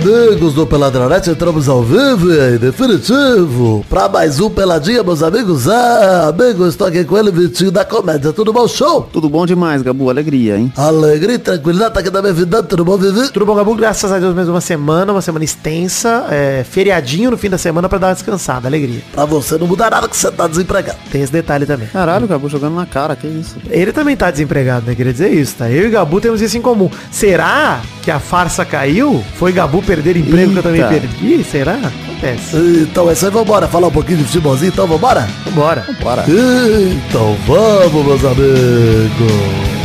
amigos do Peladronete, entramos ao vivo e definitivo pra mais um Peladinha, meus amigos. Ah, amigo, estou aqui com ele, Vitinho da Comédia. Tudo bom, show? Tudo bom demais, Gabu. Alegria, hein? Alegria e tranquilidade, tá aqui na minha vida. Tudo bom, Vivi? Tudo bom, Gabu? Graças a Deus, mais uma semana, uma semana extensa, é, feriadinho no fim da semana pra dar uma descansada, alegria. Pra você não mudar nada que você tá desempregado. Tem esse detalhe também. Caralho, Gabu jogando na cara, que isso? Ele também tá desempregado, né? Queria dizer isso, tá? Eu e Gabu temos isso em comum. Será que a farsa caiu? Foi Gabu perder emprego que eu também Eita. perdi? Será? Acontece. Então é isso aí, vambora. Falar um pouquinho de futebolzinho, então vambora? Vambora. Bora. Então vamos, meus amigos.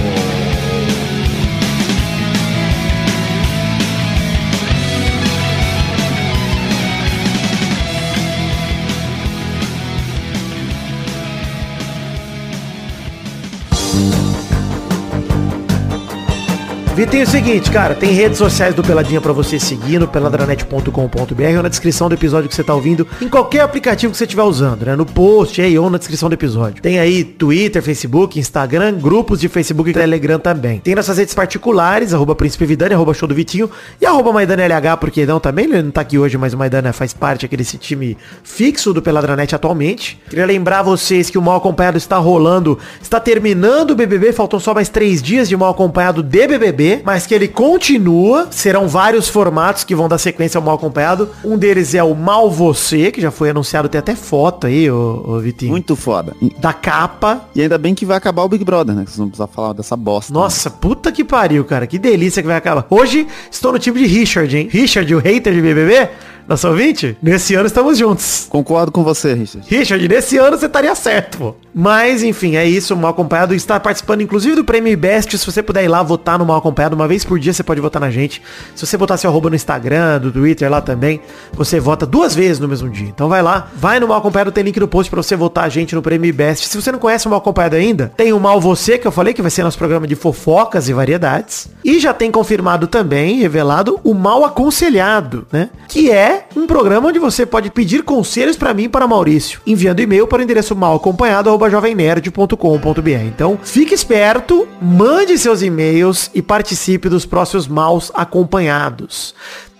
Vitinho, é o seguinte, cara, tem redes sociais do Peladinha pra você seguir no peladranet.com.br ou na descrição do episódio que você tá ouvindo, em qualquer aplicativo que você estiver usando, né? No post aí ou na descrição do episódio. Tem aí Twitter, Facebook, Instagram, grupos de Facebook e Telegram também. Tem nossas redes particulares, arroba Príncipe Vidani, arroba Show do Vitinho e arroba Maidana LH, porque não também, ele não tá aqui hoje, mas o Maidana faz parte aqui desse time fixo do Peladranet atualmente. Queria lembrar vocês que o Mal Acompanhado está rolando, está terminando o BBB, faltam só mais três dias de Mal Acompanhado de BBB, mas que ele continua, serão vários formatos que vão dar sequência ao Mal Acompanhado. Um deles é o Mal Você, que já foi anunciado, tem até foto aí, ô, ô Vitinho. Muito foda. Da capa. E ainda bem que vai acabar o Big Brother, né? Que vocês não precisam falar dessa bosta. né? Nossa, puta que pariu, cara. Que delícia que vai acabar. Hoje estou no time de Richard, hein? Richard, o hater de BBB, nosso ouvinte. Nesse ano estamos juntos. Concordo com você, Richard. Richard, nesse ano você estaria certo, pô. Mas, enfim, é isso, Mal Acompanhado está participando, inclusive, do Prêmio Best. Se você puder ir lá votar no Mal Acompanhado, uma vez por dia você pode votar na gente. Se você botar seu arroba no Instagram, do Twitter lá também, você vota duas vezes no mesmo dia. Então vai lá, vai no Mal Acompanhado, tem link no post pra você votar a gente no Prêmio Best. Se você não conhece o Mal Acompanhado ainda, tem o Mal Você, que eu falei que vai ser nosso programa de fofocas e variedades. E já tem confirmado também, revelado, o Mal Aconselhado, né? Que é um programa onde você pode pedir conselhos pra mim para Maurício, enviando e-mail para o endereço malacompanhado@jovemnerd.com.br. Então, fique esperto, mande seus e-mails e participe dos próximos maus acompanhados.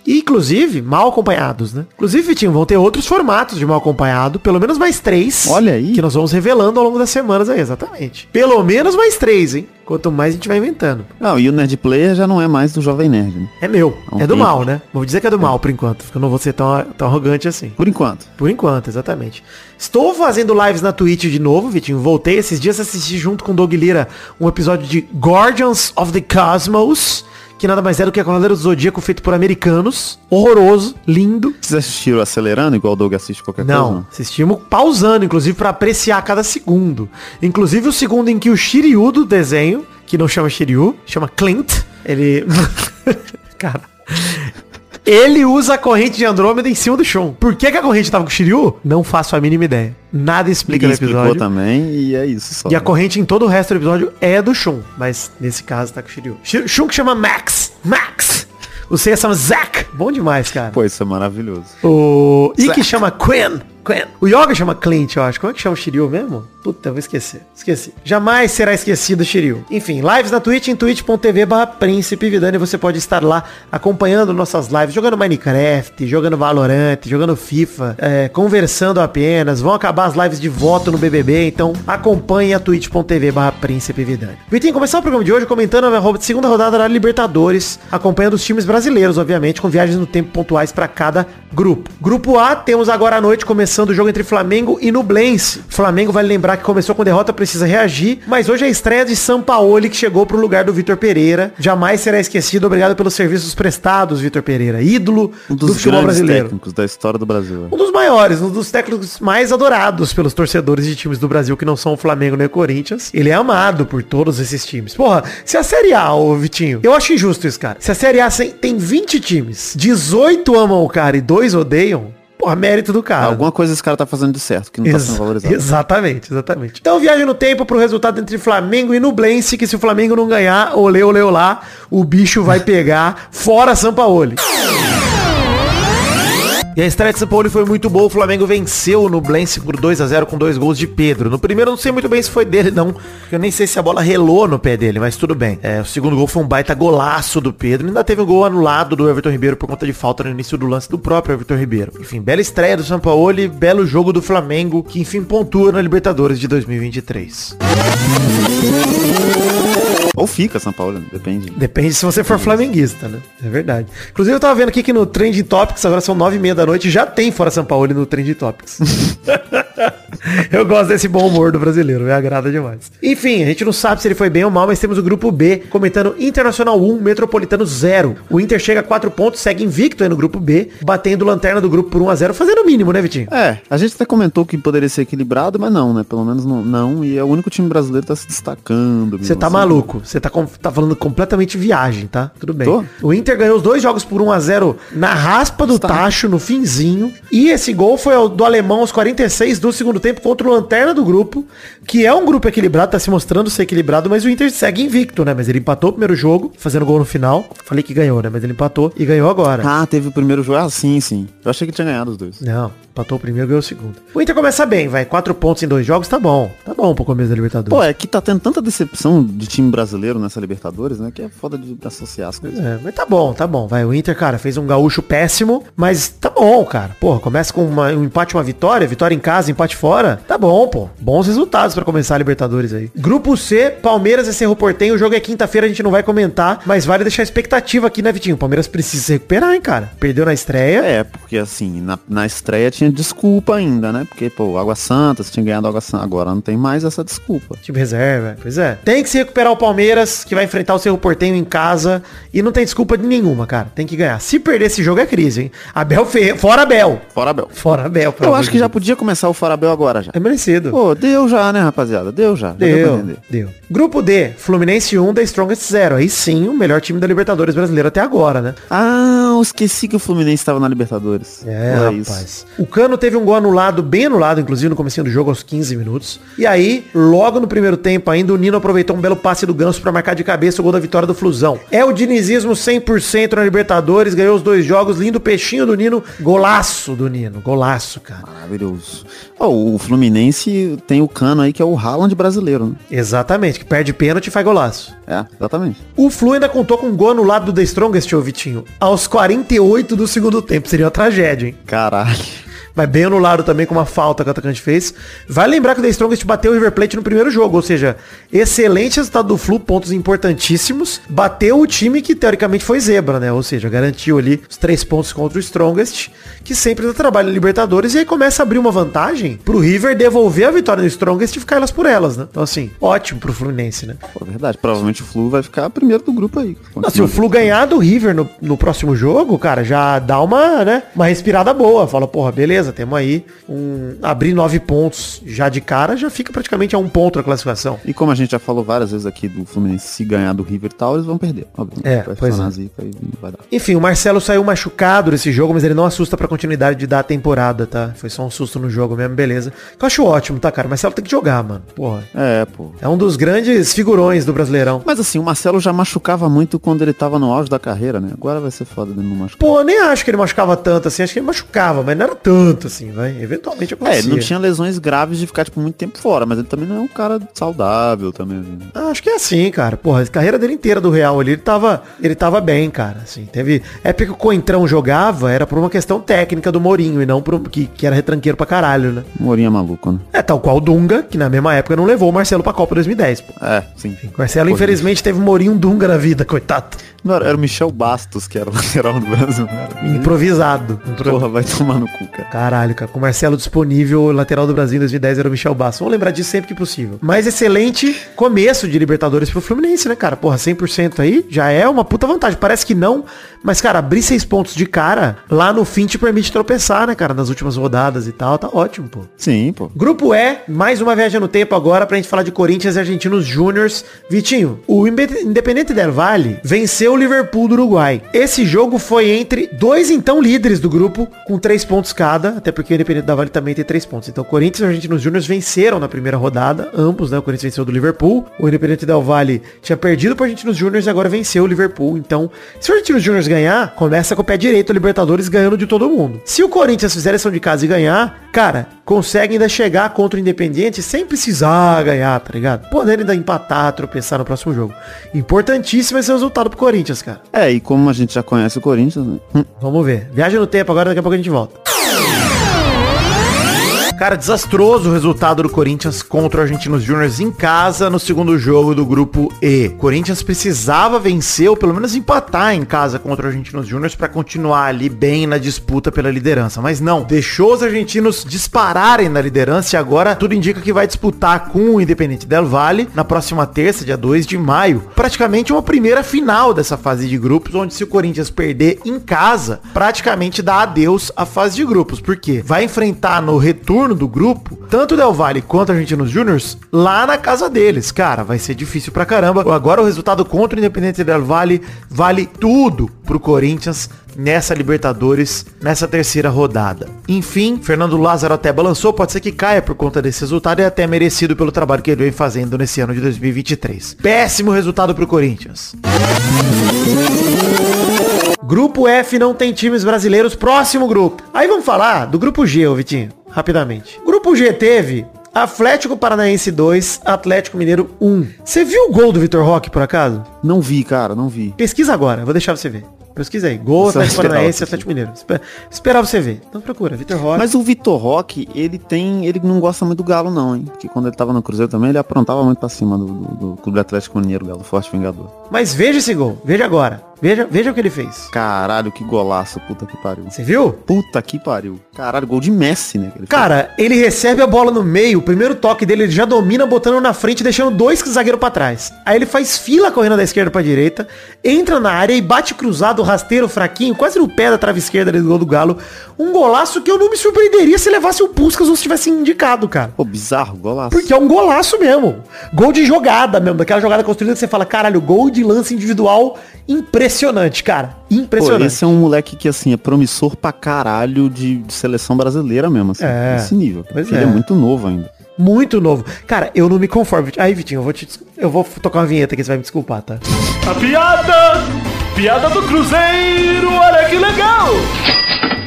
E, inclusive, mal acompanhados, né? Inclusive, Vitinho, vão ter outros formatos de mal acompanhado, pelo menos mais três. Olha aí. Que nós vamos revelando ao longo das semanas aí, exatamente. Pelo menos mais três, hein? Quanto mais a gente vai inventando. Não, e o Nerd Player já não é mais do Jovem Nerd, né? É meu. Um é do mal, né? Vou dizer que é do mal por enquanto. Porque eu não vou ser tão, tão arrogante assim. Por enquanto. Por enquanto, exatamente. Estou fazendo lives na Twitch de novo, Vitinho. Voltei esses dias assisti junto com o Doug Lira um episódio de Guardians of the Cosmos, que nada mais é do que a Cavaleiro do Zodíaco feito por americanos. Horroroso, lindo. Vocês assistiram acelerando, igual o Doug assiste qualquer Não, coisa? assistimos pausando, inclusive, pra apreciar cada segundo. Inclusive o segundo em que o Shiryu do desenho, que não chama Shiryu, chama Clint, ele... Cara... Ele usa a corrente de Andrômeda em cima do Shun. Por que, que a corrente tava com o Shiryu? Não faço a mínima ideia. Nada explica Ninguém no explicou episódio. também e é isso só. E a né? corrente em todo o resto do episódio é do Shun. Mas nesse caso tá com o Shiryu. Shi- Shun que chama Max. Max! O Seiya chama Zack. Bom demais, cara. Pô, isso é maravilhoso. O Zack. chama Quen. O Yoga chama Clint, eu acho. Como é que chama o Shiryu mesmo? Puta, vou esquecer. Esqueci. Jamais será esquecido Shiryu. Enfim, lives na Twitch, em twitch.tv barra Príncipe Vidani. Você pode estar lá acompanhando nossas lives, jogando Minecraft, jogando Valorant, jogando FIFA, é, conversando apenas. Vão acabar as lives de voto no BBB, então acompanhe a twitch.tv barra Príncipe Vidani. Vitinho, começar o programa de hoje comentando a segunda rodada da Libertadores, acompanhando os times brasileiros, obviamente, com viagens no tempo pontuais para cada grupo. Grupo A, temos agora à noite começando o jogo entre Flamengo e Nublense. Flamengo vai lembrar que começou com derrota, precisa reagir, mas hoje é a estreia de Sampaoli que chegou pro lugar do Vitor Pereira. Jamais será esquecido, obrigado pelos serviços prestados, Vitor Pereira, ídolo Um do dos futebol grandes brasileiro. técnicos da história do Brasil. Um dos maiores, um dos técnicos mais adorados pelos torcedores de times do Brasil que não são o Flamengo nem o Corinthians. Ele é amado por todos esses times. Porra, se a Série A, ô Vitinho, eu acho injusto isso, cara. Se a Série A tem- tem 20 times, 18 amam o cara e 2 odeiam, porra, mérito do cara. Alguma coisa esse cara tá fazendo de certo, que não tá Ex- sendo valorizado. Exatamente, exatamente. Então viagem no tempo pro resultado entre Flamengo e Nublense, que se o Flamengo não ganhar, olê, olê, olá, o bicho vai pegar fora Sampaoli. E a estreia de São Paulo foi muito boa. O Flamengo venceu no Blense por 2 a 0 com dois gols de Pedro. No primeiro eu não sei muito bem se foi dele, não. Eu nem sei se a bola relou no pé dele, mas tudo bem. É, o segundo gol foi um baita golaço do Pedro. Ainda teve um gol anulado do Everton Ribeiro por conta de falta no início do lance do próprio Everton Ribeiro. Enfim, bela estreia do São Paulo e belo jogo do Flamengo, que enfim pontua na Libertadores de 2023. Ou fica São Paulo, depende. Depende se você for flamenguista, né? É verdade. Inclusive eu tava vendo aqui que no Trend Topics, agora são nove e meia da noite, já tem Fora São Paulo no Trend Topics. eu gosto desse bom humor do brasileiro, me agrada demais. Enfim, a gente não sabe se ele foi bem ou mal, mas temos o grupo B comentando Internacional 1, Metropolitano 0. O Inter chega a 4 pontos, segue invicto aí no grupo B, batendo lanterna do grupo por 1 a 0 fazendo o mínimo, né, Vitinho? É, a gente até comentou que poderia ser equilibrado, mas não, né? Pelo menos não. não e é o único time brasileiro que tá se destacando. Você tá assim. maluco. Você tá, tá falando completamente viagem, tá? Tudo bem. Tô. O Inter ganhou os dois jogos por 1 a 0 na raspa do Tá. tacho, no finzinho. E esse gol foi do alemão aos 46 do segundo tempo contra o Lanterna do grupo, que é um grupo equilibrado, tá se mostrando ser equilibrado, mas o Inter segue invicto, né? Mas ele empatou o primeiro jogo, fazendo gol no final. Falei que ganhou, né? Mas ele empatou e ganhou agora. Ah, teve o primeiro jogo. Ah, sim, sim. Eu achei que tinha ganhado os dois. Não, empatou o primeiro e ganhou o segundo. O Inter começa bem, vai. Quatro pontos em dois jogos, tá bom. Tá bom pro começo da Libertadores. Pô, é que tá tendo tanta decepção de time brasileiro nessa Libertadores, né? Que é foda de associar as coisas. É, mas tá bom, tá bom. Vai, o Inter, cara, fez um gaúcho péssimo, mas tá bom, cara. Porra, começa com uma- um empate, uma vitória, vitória em casa, empate fora. Tá bom, pô. Bons resultados pra começar a Libertadores aí. Grupo C, Palmeiras e Cerro Portenho. O jogo é quinta-feira, a gente não vai comentar, mas vale deixar a expectativa aqui, né, Vitinho? O Palmeiras precisa se recuperar, hein, cara. Perdeu na estreia. É, porque assim, na, na estreia tinha desculpa ainda, né? Porque, pô, Água Santa, você tinha ganhado Água Santa. Agora não tem mais essa desculpa. Time reserva, pois é. Tem que se recuperar o Palmeiras, que vai enfrentar o Cerro Portenho em casa. E não tem desculpa de nenhuma, cara. Tem que ganhar. Se perder esse jogo é crise, hein? Abel Ferreira. Fora Abel. Fora Abel. Fora pelo Eu acho que já podia começar o Farabel agora já. É merecido. Pô, deu já, né, rapaziada? Deu já. já pra Deu, entender. deu. Grupo D, Fluminense 1, The Strongest 0. Aí sim, o melhor time da Libertadores brasileira até agora, né? Ah, eu esqueci que o Fluminense estava na Libertadores. É, Olha rapaz. O Cano teve um gol anulado, bem anulado, inclusive no comecinho do jogo, aos 15 minutos. E aí, logo no primeiro tempo ainda, o Nino aproveitou um belo passe do Ganso pra marcar de cabeça o gol da vitória do Flusão. É o dinizismo 100% na Libertadores, ganhou os dois jogos, lindo peixinho do Nino, golaço do Nino, golaço, cara. Maravilhoso. Ó, o Fluminense tem o cano aí que é o Haaland brasileiro, né? Exatamente, que perde pênalti e faz golaço. É, exatamente. O Flu ainda contou com um gol anulado do The Strongest, ô Vitinho, aos 48 do segundo tempo. Seria uma tragédia, hein? Caralho. Mas bem anulado também com uma falta que o atacante fez. Vai lembrar que o The Strongest bateu o River Plate no primeiro jogo, ou seja, excelente resultado do Flu, pontos importantíssimos. Bateu o time que teoricamente foi zebra, né? Ou seja, garantiu ali os três pontos contra o Strongest, que sempre dá trabalho em Libertadores, e aí começa a abrir uma vantagem pro River devolver a vitória no Strongest e ficar elas por elas, né? Então assim, ótimo pro Fluminense, né? Pô, verdade. Provavelmente o Flu vai ficar primeiro do grupo aí. Não, se o Flu ganhar do River no, no próximo jogo, cara, já dá uma, né, uma respirada boa. Fala, porra, beleza, temos aí um... Abrir nove pontos já de cara, já fica praticamente a um ponto na classificação. E como a gente já falou várias vezes aqui do Fluminense, se ganhar do River tal, eles vão perder. Óbvio. É, vai pois é. zica e vai dar. Enfim, o Marcelo saiu machucado desse jogo, mas ele não assusta pra continuidade da temporada, tá? Foi só um susto no jogo mesmo, beleza. Que eu acho ótimo, tá, cara? O Marcelo tem que jogar, mano. Porra. É, pô. É um dos grandes figurões do Brasileirão. Mas assim, o Marcelo já machucava muito quando ele tava no auge da carreira, né? Agora vai ser foda dele não machucar. Pô, nem acho que ele machucava tanto assim. Acho que ele machucava, mas não era tanto assim, vai. Eventualmente É, acontecia. ele não tinha lesões graves de ficar, tipo, muito tempo fora, mas ele também não é um cara saudável também. né? Ah, Acho que é assim, cara. Porra, a carreira dele inteira do Real ali, ele tava, ele tava bem, cara. Assim, teve época que o Coentrão jogava, era por uma questão técnica do Mourinho e não por um- que, que era retranqueiro pra caralho, né? Morinha maluco, né? É tal qual o Dunga, que na mesma época não levou o Marcelo pra Copa 2010, pô. É, sim. O Marcelo, infelizmente, teve Mourinho Dunga na vida, coitado. Não, era, o Michel Bastos, que era o lateral do Brasil. né? Improvisado. Impro- Porra, vai tomar no cu, cara. Caralho, cara. Com o Marcelo disponível, lateral do Brasil em 2010 era o Michel Bastos. Vamos lembrar disso sempre que possível. Mas excelente começo de Libertadores pro Fluminense, né, cara? Porra, 100% aí já é uma puta vantagem. Parece que não, mas, cara, abrir seis pontos de cara lá no fim te permite tropeçar, né, cara? Nas últimas rodadas e tal. Tá ótimo, pô. Sim, pô. Grupo E, mais uma viagem no tempo agora pra gente falar de Corinthians e Argentinos Júniors. Vitinho, o Independente Del Valle venceu o Liverpool do Uruguai. Esse jogo foi entre dois então líderes do grupo, com três pontos cada, até porque o Independente da Vale também tem três pontos. Então, Corinthians e Argentinos Júnior venceram na primeira rodada, ambos, né? O Corinthians venceu do Liverpool, o Independente Del Vale tinha perdido para Argentinos Júnior e agora venceu o Liverpool. Então, se o Argentinos Júnior ganhar, começa com o pé direito a Libertadores ganhando de todo mundo. Se o Corinthians fizer lição de casa e ganhar, cara, consegue ainda chegar contra o Independiente sem precisar ganhar, tá ligado? Podendo ainda empatar, tropeçar no próximo jogo. Importantíssimo esse resultado pro Corinthians, cara. É, e como a gente já conhece o Corinthians, né? Vamos ver. Viaja no tempo agora, daqui a pouco a gente volta. Cara, desastroso o resultado do Corinthians contra o Argentinos Júnior em casa no segundo jogo do grupo E. O Corinthians precisava vencer ou pelo menos empatar em casa contra o Argentinos Júnior para continuar ali bem na disputa pela liderança. Mas não, deixou os argentinos dispararem na liderança e agora tudo indica que vai disputar com o Independente Del Valle na próxima terça, dia 2 de maio. Praticamente uma primeira final dessa fase de grupos, onde se o Corinthians perder em casa, praticamente dá adeus à fase de grupos. Por quê? Vai enfrentar no retorno do grupo, tanto Del Valle quanto Argentinos Júniors, lá na casa deles. Cara, vai ser difícil pra caramba. Agora o resultado contra o Independente Del Valle vale tudo pro Corinthians nessa Libertadores, nessa terceira rodada. Enfim, Fernando Lázaro até balançou, pode ser que caia por conta desse resultado e é até merecido pelo trabalho que ele vem fazendo nesse ano de 2023. Péssimo resultado pro Corinthians. Grupo F não tem times brasileiros, próximo grupo. Aí vamos falar do grupo G, ô Vitinho, rapidamente. Grupo G teve Atlético Paranaense 2, Atlético Mineiro 1. Você viu o gol do Vitor Roque, por acaso? Não vi, cara, não vi. Pesquisa agora, vou deixar você ver. Pesquisa aí. Gol, Só Atlético Paranaense Atlético Mineiro. Espe- Esperava você ver. Então procura, Vitor Roque. Mas o Vitor Roque, ele tem. Ele não gosta muito do Galo, não, hein? Porque quando ele tava no Cruzeiro também, ele aprontava muito pra cima do, do, do Clube Atlético Mineiro, Galo, Forte Vingador. Mas veja esse gol. Veja agora. Veja, veja o que ele fez. Caralho, que golaço, puta que pariu. Você viu? Puta que pariu. Caralho, gol de Messi, né? ele fez. Cara, ele recebe a bola no meio, o primeiro toque dele ele já domina botando na frente, deixando dois zagueiros pra trás. Aí ele faz fila correndo da esquerda pra direita, entra na área e bate cruzado, rasteiro, fraquinho, quase no pé da trave esquerda ali do gol do Galo. Um golaço que eu não me surpreenderia se levasse o Puskas ou se tivesse indicado, cara. Pô, bizarro, golaço. Porque é um golaço mesmo. Gol de jogada mesmo, daquela jogada construída que você fala, caralho, gol de lance individual impressionante, cara. Pô, Impressionante. esse é um moleque que, assim, é promissor pra caralho de, de seleção brasileira mesmo, assim. É. Nesse nível. Pois Porque é. Ele é muito novo ainda. Muito novo. Cara, eu não me conformo. Aí, Vitinho, eu vou te. Eu vou tocar uma vinheta aqui, você vai me desculpar, tá? A piada! Piada do Cruzeiro, olha que legal!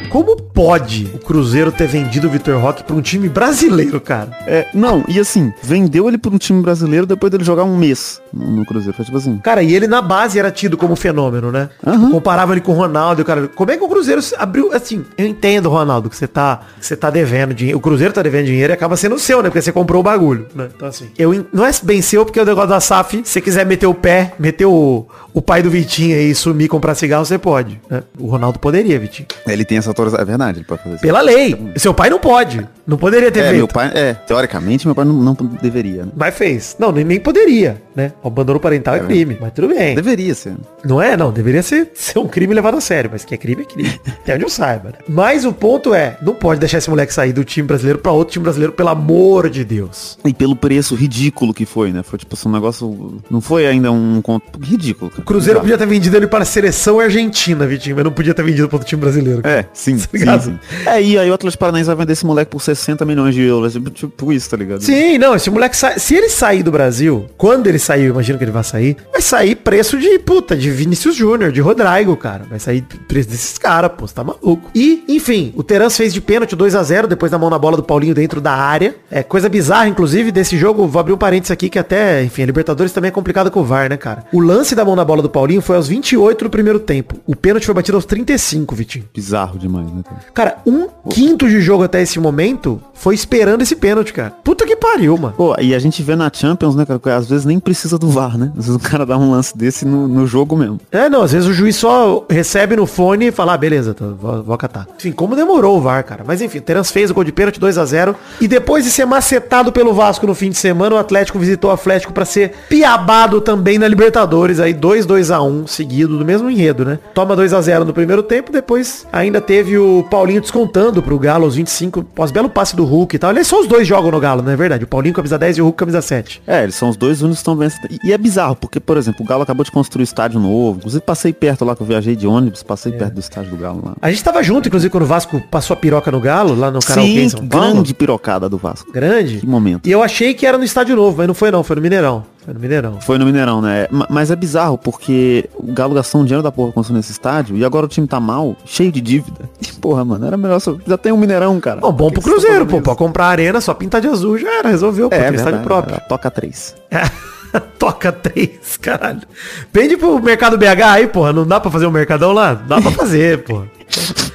Como pode o Cruzeiro ter vendido o Vitor Roque pra um time brasileiro, cara? É, não, e assim, vendeu ele pra um time brasileiro depois dele jogar um mês no, no Cruzeiro. Foi tipo assim. Cara, e ele na base era tido como fenômeno, né? Aham. Comparava ele com o Ronaldo, e cara. Como é que o Cruzeiro abriu assim? Eu entendo, Ronaldo, que você tá, que você tá devendo dinheiro. O Cruzeiro tá devendo dinheiro e acaba sendo seu, né? Porque você comprou o bagulho, né? Então assim, eu não é bem seu porque é o negócio da SAF, se você quiser meter o pé, meter o, o pai do Vitinho aí sumir e comprar cigarro, você pode, né? O Ronaldo poderia, Vitinho. Ele tem essa autorização. É verdade, ele pode fazer isso. Pela lei. Seu pai não pode. Não poderia ter É, feito. meu pai, é, teoricamente, meu pai não, não deveria, né? Mas fez. Não, nem, nem poderia, né? O abandono parental é, crime. Mas tudo bem. Deveria ser. Não é? Não. Deveria ser, ser um crime levado a sério. Mas que é crime, é crime. Até onde eu saiba, né? Mas o ponto é, não pode deixar esse moleque sair do time brasileiro pra outro time brasileiro, pelo amor de Deus. E pelo preço ridículo que foi, né? Foi tipo assim, um negócio. Não foi ainda um conto ridículo. O Cruzeiro podia ter vendido ele para a seleção argentina, Vitinho, mas não podia ter vendido para outro time brasileiro. É, sim, sim, ligado? sim. É, e aí o Atlético Paranaense vai vender esse moleque por 60 milhões de euros. Tipo, tipo isso, tá ligado? Sim, não, esse moleque sai, se ele sair do Brasil, quando ele sair, eu imagino que ele vai sair, vai sair preço de puta, de Vinícius Júnior, de Rodrigo, cara. Vai sair preço desses caras, pô, você tá maluco. E, enfim, o Terans fez de pênalti 2 a 0 depois da mão na bola do Paulinho dentro da área. É coisa bizarra, inclusive, desse jogo, vou abrir um parênteses aqui que até, enfim, a Libertadores também é complicado com o VAR, né, cara? O lance da mão na bola do Paulinho foi aos 28 do primeiro tempo. O pênalti foi batido aos 35, Vitinho. Bizarro demais, né? Cara, um quinto de jogo até esse momento foi esperando esse pênalti, cara. Puta que pariu, mano. Pô, e a gente vê na Champions, né, cara, às vezes nem precisa do VAR, né? Às vezes o cara dá um lance desse no, no jogo mesmo. É, não, às vezes o juiz só recebe no fone e fala, ah, beleza, tô, vou, vou acatar. Enfim, como demorou o VAR, cara. Mas enfim, o Terence fez o gol de pênalti 2 a 0 E depois de ser macetado pelo Vasco no fim de semana, o Atlético visitou o Atlético pra ser piabado também na Libertadores. Aí 2 2 a 1 seguido do mesmo enredo, né? Toma 2 a 0 no primeiro tempo, depois ainda teve o Paulinho descontando pro Galo aos 25, pós belo belo passe do Hulk e tal. Aliás, só os dois jogam no Galo, não é verdade? O Paulinho camisa 10 e o Hulk camisa 7. É, eles são os dois únicos que estão vencendo. E- é bizarro, porque, por exemplo, o Galo acabou de construir um estádio novo. Inclusive, passei perto lá que eu viajei de ônibus, passei perto do estádio do Galo lá. A gente tava junto, inclusive, quando o Vasco passou a piroca no Galo, lá no karaokê Sim, grande pirocada do Vasco. Grande. Que momento. E eu achei que era no estádio novo, mas não foi não, foi no Mineirão. Foi no Mineirão. Foi no Mineirão, né? Ma- Mas é bizarro, porque o Galo gastou um dinheiro da porra construindo esse estádio e agora o time tá mal, cheio de dívida. E, porra, mano, era melhor só... Já tem um Mineirão, cara. Bom, bom pro Cruzeiro, pô. Pra comprar a arena, só pintar de azul já era, resolveu, pô. É, tem verdade, estádio próprio. Toca três. Toca três, caralho. Vende pro mercado BH aí, porra. Não dá pra fazer um mercadão lá? Dá pra fazer, porra.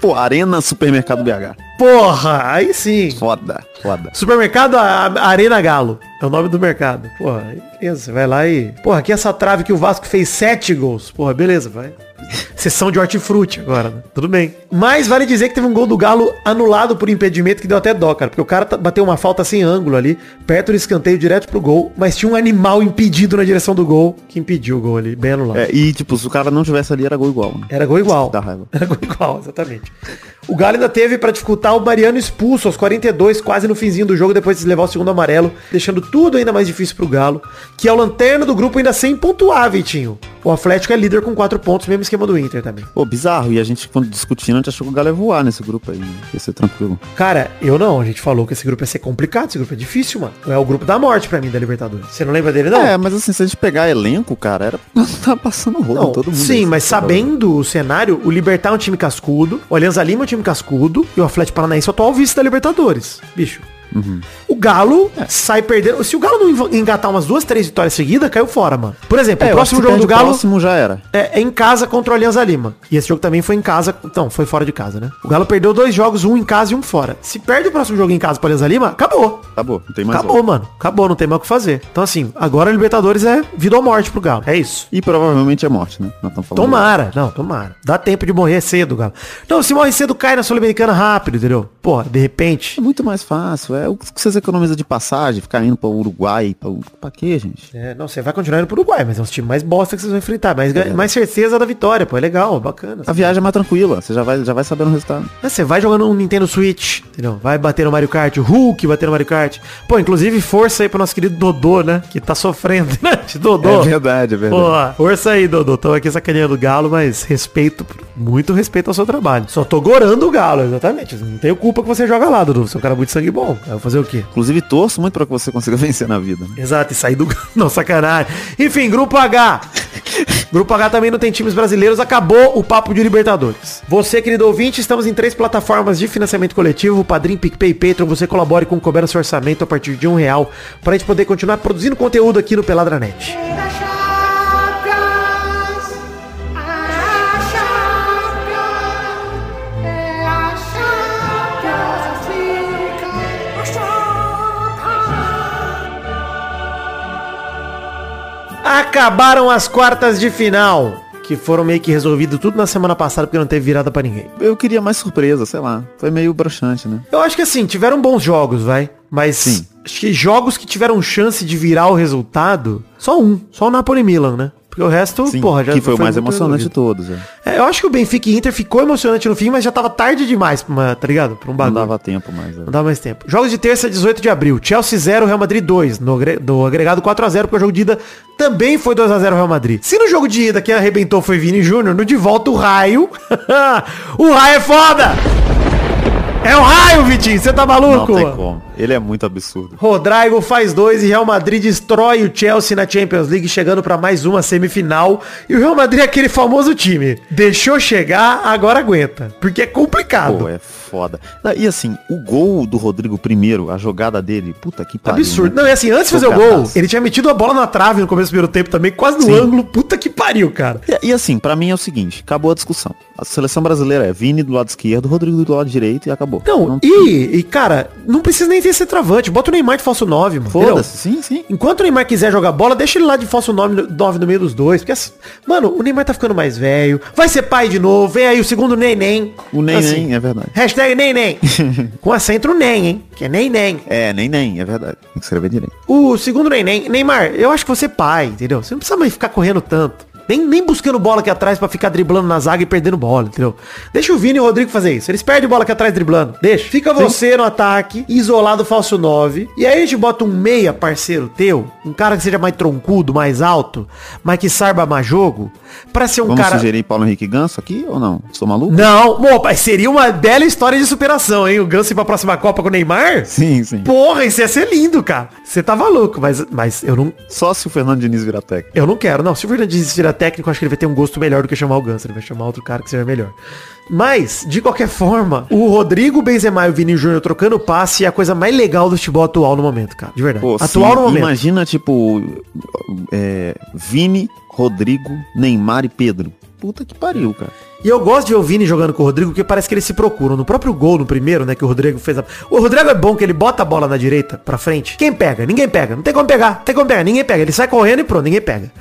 Pô, Arena Supermercado BH. Porra, aí sim. Foda, foda. Supermercado Arena Galo. É o nome do mercado. Porra, beleza, você vai lá e. Porra, aqui essa trave que o Vasco fez sete gols. Porra, beleza, vai. Sessão de hortifruti agora, né? Tudo bem. Mas vale dizer que teve um gol do Galo anulado por impedimento que deu até dó, cara. Porque o cara tá- bateu uma falta sem ângulo ali, perto do escanteio direto pro gol. Mas tinha um animal impedido na direção do gol, que impediu o gol ali, bem anulado. É, e, tipo, se o cara não tivesse ali, era gol igual, né? Era gol igual. Dá raiva. Era gol igual, exatamente. O Galo ainda teve pra dificultar o Mariano expulso aos 42, quase no finzinho do jogo, depois de levar o segundo amarelo, deixando tudo ainda mais difícil pro Galo, que é o lanterna do grupo ainda sem pontuar, Vitinho. O Atlético é líder com 4 pontos, mesmo esquema do Inter também. Pô, bizarro. E a gente, quando discutindo, a gente achou que o Galo ia voar nesse grupo aí. Ia ser tranquilo. Cara, eu não, a gente falou que esse grupo ia ser complicado, esse grupo é difícil, mano. É o grupo da morte pra mim, da Libertadores. Você não lembra dele, não? É, mas assim, se a gente pegar elenco, cara, era tá passando rolo Não, todo mundo. sim, mas sabe? sabendo o cenário, o Libertar é um time cascudo, o Alianza Lima é um time cascudo e o Atlético Paranaense é o atual vice da Libertadores. Bicho. O Galo É. sai perdendo. Se o Galo não engatar umas duas, três vitórias seguidas, caiu fora, mano. Por exemplo, É, o próximo jogo do Galo próximo já era. é, é em casa contra o Alianza Lima. E esse jogo também foi em casa. Não, foi fora de casa, né? O Galo perdeu dois jogos, um em casa e um fora. Se perde o próximo jogo em casa pro Alianza Lima, acabou. Acabou, não tem mais Acabou, outro. mano. Acabou, não tem mais o que fazer. Então, assim, agora a Libertadores é vida ou morte pro Galo. É isso. E provavelmente é morte, né? Tomara, não, tomara. Dá tempo de morrer cedo, Galo. Não, se morre cedo, cai na Sul-Americana rápido, entendeu? Porra, de repente. É muito mais fácil. É o que vocês economizam de passagem, ficar indo pra Uruguai. Pra, pra quê, gente? É, não, você vai continuar indo pro Uruguai, mas é um time mais bosta que vocês vão enfrentar. Mais, ganha- mais certeza da vitória, pô. É legal, bacana. A viagem é mais tranquila. Você já vai, já vai sabendo o resultado. É, Você vai jogando um Nintendo Switch, entendeu? Vai bater no Mario Kart, o Hulk bater no Mario Kart. Pô, inclusive, força aí pro nosso querido Dodô, né? Que tá sofrendo, né? Dodô. verdade, é Pô, força aí, Dodô. Tô aqui sacaneando o Galo, mas respeito, muito respeito ao seu trabalho. Só tô gorando o Galo, exatamente. Não tenho culpa que você joga lá, Dodô. Você é um cara muito sangue bom. Vai fazer o quê? Inclusive, torço muito pra que você consiga vencer na vida. né? Exato, e sair do... Não, sacanagem. Enfim, Grupo H. Grupo H também não tem times brasileiros. Acabou o papo de Libertadores. Você, querido ouvinte, estamos em três plataformas de financiamento coletivo. O Padrim, PicPay e Patreon. Você colabore com o seu orçamento a partir de um real. Pra gente poder continuar produzindo conteúdo aqui no Peladranet. da Acabaram as quartas de final. Que foram meio que resolvido tudo na semana passada porque não teve virada pra ninguém. Eu queria mais surpresa, sei lá. Foi meio broxante, né? Eu acho que assim, tiveram bons jogos, vai. Mas Sim. acho que jogos que tiveram chance de virar o resultado, só um. Só o Napoli Milan, né? Porque o resto, Sim, porra, já que foi o mais emocionante de todos. É. É, eu acho que o Benfica e Inter ficou emocionante no fim, mas já tava tarde demais, uma, tá ligado? Pra um Não bagulho. dava tempo mais. é. Não dá mais tempo. Jogos de terça, 18 de abril. Chelsea 0, Real Madrid 2. No, no agregado 4x0, porque o jogo de ida também foi 2x0 Real Madrid. Se no jogo de ida quem arrebentou foi Vini Júnior, no de volta o Raio. o Raio é foda! É o Raio, Vitinho, você tá Não maluco? tem como. Ele é muito absurdo. Rodrigo faz dois e Real Madrid destrói o Chelsea na Champions League, chegando pra mais uma semifinal. E o Real Madrid é aquele famoso time. Deixou chegar, agora aguenta. Porque é complicado. Pô, é foda. E assim, o gol do Rodrigo primeiro, a jogada dele, puta que pariu. Absurdo. né? Não, é assim, antes de fazer o gol, ele tinha metido a bola na trave no começo do primeiro tempo também, quase no Sim. ângulo. Puta que pariu, cara. E, e assim, pra mim é o seguinte, acabou a discussão. A seleção brasileira é Vini do lado esquerdo, Rodrigo do lado direito e acabou. Não, e, e, cara, não precisa nem ter esse travante. Bota o Neymar de falso 9, mano. Foda-se, sim, sim. Enquanto o Neymar quiser jogar bola, deixa ele lá de falso 9, no- 9 no meio dos dois. Porque, assim, mano, o Neymar tá ficando mais velho. Vai ser pai de novo. Vem aí o segundo neném. O nem Assim, é verdade. Hashtag neném. Com acento nem, hein? Que é neném. É, nem nem, é verdade. Tem que escrever direito. O segundo neném. Neymar, eu acho que você é pai, entendeu? Você não precisa mais ficar correndo tanto. Nem, nem buscando bola aqui atrás pra ficar driblando na zaga e perdendo bola, entendeu? Deixa o Vini e o Rodrigo fazer isso. Eles perdem bola aqui atrás driblando. Deixa. Fica você no ataque, isolado falso 9. E aí a gente bota um meia parceiro teu, um cara que seja mais troncudo, mais alto, mas que saiba mais jogo, pra ser um Vamos cara... sugerir Paulo Henrique Ganso aqui ou não? Sou maluco? Não, opa, seria uma bela história de superação, hein? O Ganso ir pra próxima Copa com o Neymar? Sim, sim. Porra, isso ia ser lindo, cara. Você tá maluco, mas, mas eu não, Só se o Fernando Diniz virar técnico. eu não quero. Não, se o Fernandes virar técnico, acho que ele vai ter um gosto melhor do que chamar o Ganso. Ele vai chamar outro cara que seja melhor. Mas, de qualquer forma, o Rodrigo Benzema e o Vini Júnior trocando passe é a coisa mais legal do futebol atual no momento, cara. De verdade. Pô, atual sim, no momento. Imagina, tipo, é, Vini, Rodrigo, Neymar e Pedro. Puta que pariu, cara. E eu gosto de ver o Vini jogando com o Rodrigo, porque parece que eles se procuram. No próprio gol, no primeiro, né, que o Rodrigo fez a... O Rodrigo é bom que ele bota a bola na direita, pra frente. Quem pega? Ninguém pega. Não tem como pegar. Não tem como pegar. Ninguém pega. Ele sai correndo e pronto, ninguém pega.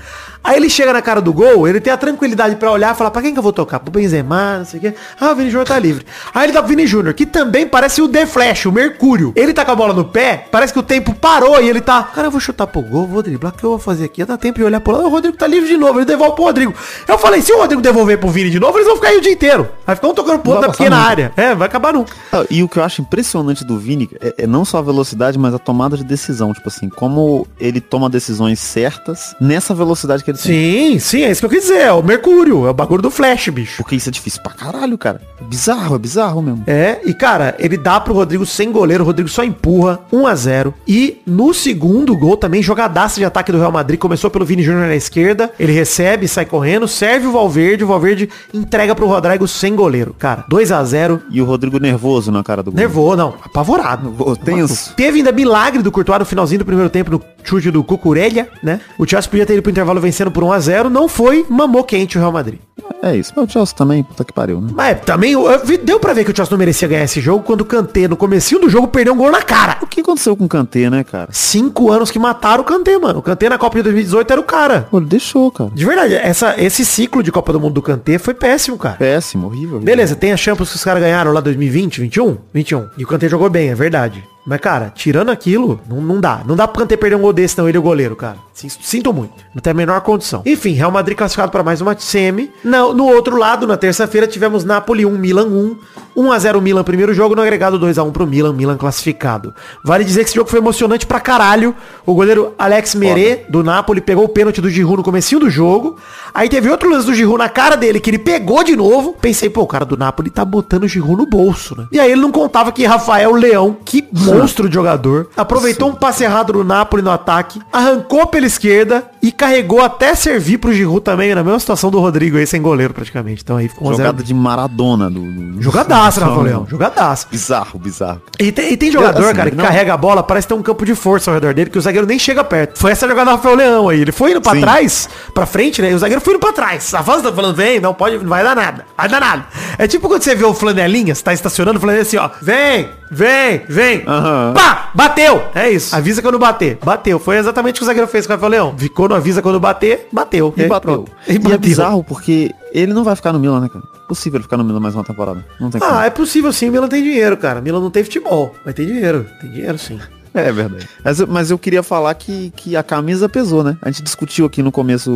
Aí ele chega na cara do gol, ele tem a tranquilidade pra olhar e falar, pra quem que eu vou tocar? Pro Benzema, não sei o quê. Ah, o Vini Júnior tá livre. Aí ele dá pro Vini Júnior, que também parece o The Flash, o Mercúrio. Ele tá com a bola no pé, parece que o tempo parou e ele tá, cara, eu vou chutar pro gol, vou driblar, o que eu vou fazer aqui? Dá tempo de olhar pro lado, o Rodrigo tá livre de novo, ele devolve pro Rodrigo. Eu falei, se o Rodrigo devolver pro Vini de novo, eles vão ficar aí o dia inteiro. Vai ficar um tocando pro outro na pequena nunca. área. É, vai acabar nunca. Ah, E o que eu acho impressionante do Vini é, é não só a velocidade, mas a tomada de decisão. Tipo assim, como ele toma decisões certas nessa velocidade que ele tem. Sim, sim, é isso que eu quis dizer. É o Mercúrio, é o bagulho do Flash, bicho. Porque isso é difícil pra caralho, cara. É bizarro, é bizarro mesmo. É, e cara, ele dá pro Rodrigo sem goleiro, o Rodrigo só empurra 1 a 0 E no segundo gol também, jogadaça de ataque do Real Madrid, começou pelo Vini Júnior na esquerda, ele recebe, sai correndo, serve o Valverde, o Valverde entrega pro Rodrigo sem goleiro. Cara, 2 a 0 E o Rodrigo nervoso na cara do gol. Nervoso, não, apavorado. Tenso. Teve ainda milagre do Courtois no finalzinho do primeiro tempo, no chute do Cucurella, né? O Chelsea podia ter ido pro intervalo vencendo por 1 a 0 não foi, mamou quente o Real Madrid. É isso. Mas o Chelsea também, puta que pariu, né? Mas também, eu- eu vi- deu pra ver que o Chelsea não merecia ganhar esse jogo quando o Kanté, no comecinho do jogo, perdeu um gol na cara. O que aconteceu com o Kanté, né, cara? Cinco anos que mataram o Kanté, mano. O Kanté na Copa de 2018 era o cara. Pô, ele deixou, cara. De verdade, essa, esse ciclo de Copa do Mundo do Kanté foi péssimo, cara. Péssimo, horrível. horrível. Beleza, tem a Champions que os caras ganharam lá 2020, 21? 21. E o Kanté jogou bem, é verdade. Mas, cara, tirando aquilo, não, não dá. Não dá pro Kanté perder um gol desse, não, ele é o goleiro, cara. Sin- Sinto muito. Não tem a menor condição. Enfim, Real Madrid classificado para mais uma semi. No, no outro lado, na terça-feira, tivemos Napoli 1, Milan 1. 1x0 Milan primeiro jogo, no agregado 2x1 pro Milan, Milan classificado. Vale dizer que esse jogo foi emocionante pra caralho. O goleiro Alex Meret, do Napoli, pegou o pênalti do Giroud no comecinho do jogo. Aí teve outro lance do Giroud na cara dele, que ele pegou de novo. Pensei, pô, o cara do Napoli tá botando o Giroud no bolso, né? E aí ele não contava que Rafael Leão, que monstro de jogador, aproveitou um passe errado do Napoli no ataque, arrancou pela esquerda e carregou até servir pro Giroud também, na mesma situação do Rodrigo aí, sem goleiro praticamente. Então aí ficou 1 a 0. Jogada de Maradona do. do... Jogadaço, Rafael Leão. Jogadaço. Bizarro, bizarro. E tem, e tem jogador, Assim, cara, que não- carrega a bola, parece ter um campo de força ao redor dele, que o zagueiro nem chega perto. Foi essa jogada do Rafael Leão aí. Ele foi indo pra Sim. trás, pra frente, né? E o zagueiro foi indo pra trás. A voz tá falando, vem, não pode, não vai dar nada. Vai dar nada. É tipo quando você vê o flanelinha, você tá estacionando, o flanelinha assim, ó. Vem, vem, vem. Aham. Pá, bateu. É isso. Avisa quando bater. Bateu. Foi exatamente o que o zagueiro fez com o Rafael Leão. Ficou no avisa quando bater, bateu. E aí, bateu. pronto. E, bateu. é bizarro porque ele não vai ficar no Milan, né, cara? Possível ele ficar no Milan mais uma temporada. Não tem como. Ah, é possível sim, o Milan tem dinheiro, cara. O Milan não tem futebol, mas tem dinheiro. Tem dinheiro sim. É verdade. Mas, eu- mas eu queria falar que, que a camisa pesou, né? A gente discutiu aqui no começo,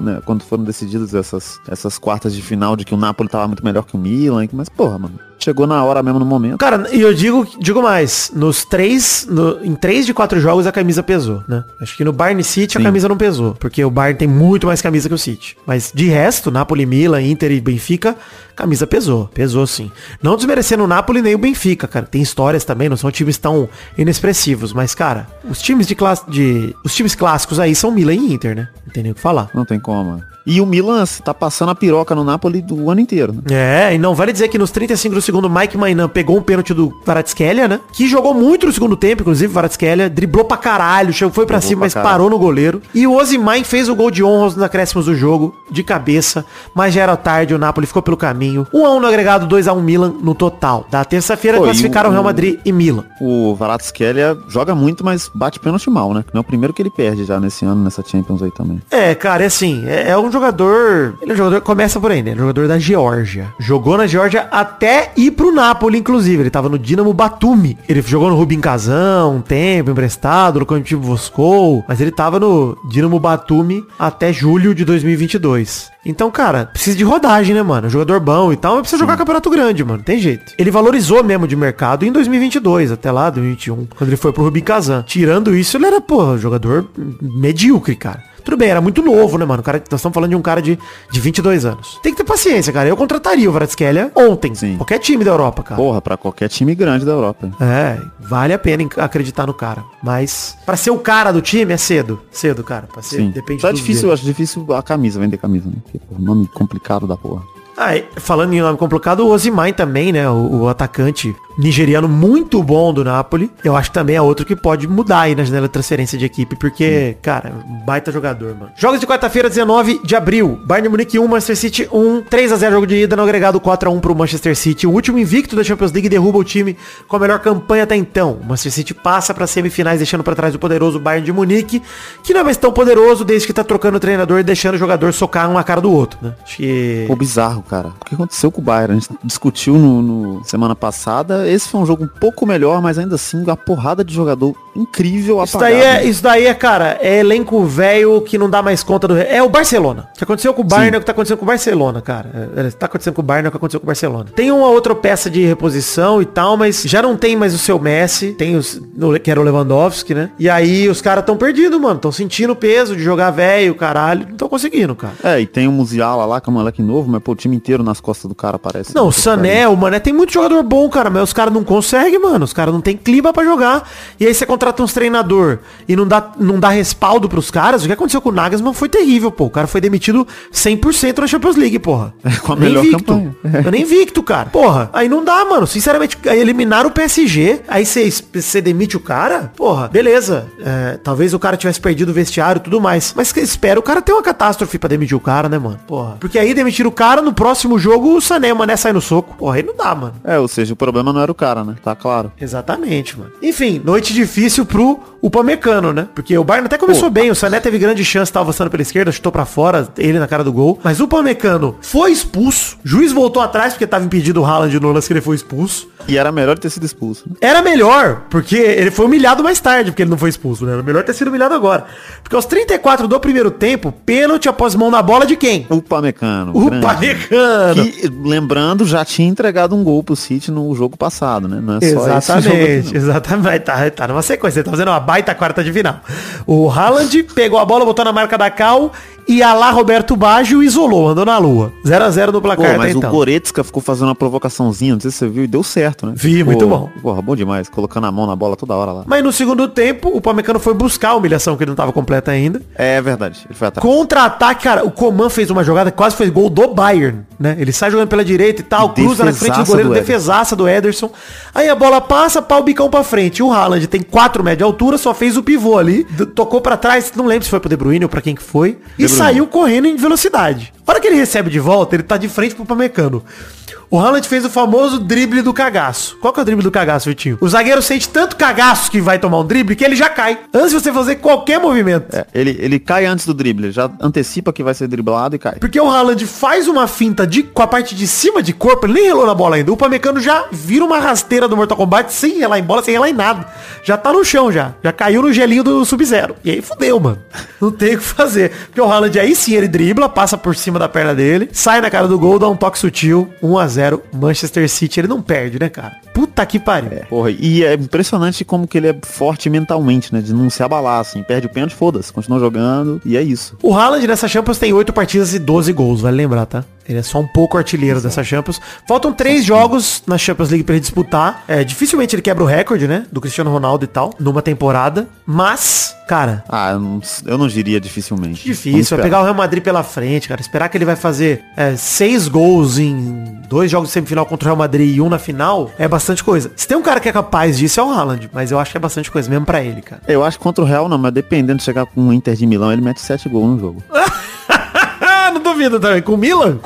né, quando foram decididas essas, essas quartas de final, de que o Napoli tava muito melhor que o Milan. Mas, porra, mano, chegou na hora mesmo no momento. Cara, e eu digo, digo mais, nos três, no- em três de quatro jogos a camisa pesou, né? Acho que no Bayern City a Sim. camisa não pesou, porque o Bayern tem muito mais camisa que o City. Mas de resto, Napoli, Milan, Inter e Benfica, camisa pesou, pesou sim. Não desmerecendo o Napoli nem o Benfica, cara. Tem histórias também, não são times tão inexpressivos, mas cara, os times de classe de os times clássicos aí são Milan e Inter, né? Não tem nem o que falar. Não tem como. E o Milan tá passando a piroca no Napoli do ano inteiro, né? É, e não vale dizer que nos 35 do segundo, Mike Mainan pegou um pênalti do Varadskhelia, né? Que jogou muito no segundo tempo, inclusive, Varadskhelia. Driblou pra caralho, chegou- foi pra cima, pra mas caralho. parou no goleiro. E o Ozymain fez o gol de honra nos acréscimos do jogo, de cabeça. Mas já era tarde, o Napoli ficou pelo caminho. 1x1 no agregado, 2x1 Milan no total. Da terça-feira classificaram o- Real Madrid e Milan. O Varadskhelia joga muito, mas bate pênalti mal, né? Não é o primeiro que ele perde já nesse ano, nessa Champions aí também. É, cara, é assim, é, é um um jogador. Ele é um jogador. Começa por aí, né? Ele é um jogador da Geórgia. Jogou na Geórgia até ir pro Napoli, inclusive. Ele tava no Dinamo Batumi. Ele jogou no Rubin Kazan um tempo, emprestado, no Coletivo Moscou. Mas ele tava no Dinamo Batumi até julho de 2022. Então, cara, precisa de rodagem, né, mano? Jogador bom e tal, mas precisa jogar campeonato grande, mano. Tem jeito. Ele valorizou mesmo de mercado em 2022, até lá, 2021, quando ele foi pro Rubin Kazan. Tirando isso, ele era, pô, jogador medíocre, cara. Tudo bem, era muito novo, né, mano? O cara, nós estamos falando de um cara de, de 22 anos. Tem que ter paciência, cara. Eu contrataria o Vratskelia ontem. Sim. Qualquer time da Europa, cara. Porra, pra qualquer time grande da Europa. É, vale a pena acreditar no cara. Mas, pra ser o cara do time, é cedo. Cedo, cara. Pra ser, Sim. depende Só é difícil, dele. eu acho difícil a camisa, vender camisa, né? Porque, nome complicado da porra. Ah, falando em nome complicado, o Osimhen também, né? O, o atacante nigeriano muito bom do Napoli. Eu acho que também é outro que pode mudar aí na janela de transferência de equipe, porque, cara, baita jogador, mano. Jogos de quarta-feira, 19 de abril. Bayern Munique 1, Manchester City 1, 3x0 jogo de ida no agregado 4x1 pro Manchester City. O último invicto da Champions League derruba o time com a melhor campanha até então. O Manchester City passa para semifinais deixando para trás o poderoso Bayern de Munique, que não é mais tão poderoso desde que tá trocando o treinador e deixando o jogador socar um na cara do outro, né? Acho que Pô, bizarro, cara. O que aconteceu com o Bayern? A gente discutiu no, no- semana passada. Esse foi um jogo um pouco melhor, mas ainda assim, uma porrada de jogador incrível Isso daí, apagado. é, isso daí é, cara, é elenco velho que não dá mais conta do... É o Barcelona. O que aconteceu com o Bayern Sim. é o que tá acontecendo com o Barcelona, cara. É, é, tá acontecendo com o Bayern é o que aconteceu com o Barcelona. Tem uma outra peça de reposição e tal, mas já não tem mais o seu Messi, tem os, que era o Lewandowski, né? E aí os caras tão perdidos, mano. Tão sentindo o peso de jogar velho, caralho. Não tão conseguindo, cara. É, e tem o Musiala lá, que é um moleque novo, mas pô, o time inteiro nas costas do cara parece. Não, o Sané, o Mané, tem muito jogador bom, cara, mas os caras não conseguem, mano. Os caras não tem clima pra jogar. E aí você contrata uns treinador e não dá, não dá respaldo pros caras. O que aconteceu com o Nagelsmann foi terrível, pô. O cara foi demitido 100% na Champions League, porra. com a Nem melhor invicto. campanha. Eu nem invicto, cara. Porra, aí não dá, mano. Sinceramente, aí eliminaram o PSG, aí você demite o cara, porra, beleza. É, talvez o cara tivesse perdido o vestiário e tudo mais. Mas espera o cara ter uma catástrofe pra demitir o cara, né, mano? Porra. Porque aí demitir o cara, no próximo jogo, o Sané Mané sai no soco. Porra, aí não dá, mano. É, ou seja, o problema não era o cara, né? Tá claro. Exatamente, mano. Enfim, noite difícil pro Upamecano, né? Porque o Bayern até começou bem, o Sané teve grande chance, tava avançando pela esquerda, chutou pra fora, ele na cara do gol. Mas o Upamecano foi expulso, juiz voltou atrás porque tava impedido o Haaland no lance que ele foi expulso. E era melhor ter sido expulso. né? Era melhor, porque ele foi humilhado mais tarde, porque ele não foi expulso, né? Era melhor ter sido humilhado agora. Porque aos 34 do primeiro tempo, pênalti após mão na bola de quem? O Pamecano. O Upamecano. Que, lembrando, já tinha entregado um gol pro City no jogo passado, né? Não é só esse jogo aqui, Exatamente, não. exatamente. Tá, tá numa sequência. Ele tá fazendo uma baita quarta de final. O Haaland pegou a bola, botou na marca da Cal e a lá Roberto Baggio isolou, andou na lua. 0 a 0 no Pô, placar mas até o então. Goretzka ficou fazendo uma provocaçãozinha, não sei se você viu, e deu certo, né? Vi, Ficou- muito bom. Porra, bom demais, colocando a mão na bola toda hora lá. Mas no segundo tempo, o Pamecano foi buscar a humilhação que ele não tava completa ainda. É verdade, ele foi atrás. Contra-ataque, cara, o Coman fez uma jogada que quase foi gol do Bayern, né? Ele sai jogando pela direita e tal, E cruza na frente do defesaça goleiro, do defesaça do Ederson. Aí a bola passa, pau bicão pra frente. O Haaland tem 4 metros de altura, só fez o pivô ali, tocou pra trás, não lembro se foi pro De Bruyne ou pra quem que foi. Saiu correndo em velocidade. A hora que ele recebe de volta, ele tá de frente pro Pamecano. O Haaland fez o famoso drible do cagaço. Qual que é o drible do cagaço, Vitinho? O zagueiro sente tanto cagaço que vai tomar um drible que ele já cai. Antes de você fazer qualquer movimento. É, ele, ele cai antes do drible, ele já antecipa que vai ser driblado e cai. Porque o Haaland faz uma finta de, com a parte de cima de corpo, ele nem relou na bola ainda. O Pamecano já vira uma rasteira do Mortal Kombat sem relar em bola, sem relar em nada. Já tá no chão já. Já caiu no gelinho do Sub-Zero. E aí fudeu, mano. Não tem o que fazer. Porque o Haaland aí sim ele dribla, passa por cima da perna dele, sai na cara do gol, dá um toque sutil. 1 a 0 Manchester City. Ele não perde, né, cara? Puta que pariu. Porra, e é impressionante como que ele é forte mentalmente, né? De não se abalar, assim. Perde o pênalti, foda-se, continua jogando e é isso. O Haaland nessa Champions tem 8 partidas e 12 gols, vale lembrar, tá? Ele é só um pouco artilheiro dessa Champions. Faltam três jogos na Champions League pra ele disputar. É, dificilmente ele quebra o recorde, né? Do Cristiano Ronaldo e tal, numa temporada. Mas, cara, Ah, eu não, diria dificilmente. Difícil. Vai pegar o Real Madrid pela frente, cara. Esperar que ele vai fazer é, seis gols em dois jogos de semifinal contra o Real Madrid e um na final é bastante coisa. Se tem um cara que é capaz disso é o Haaland, mas eu acho que é bastante coisa mesmo pra ele, cara. Eu acho que contra o Real não, mas dependendo de chegar com o Inter de Milão, ele mete sete gols no jogo. Duvido também. Com o Milan?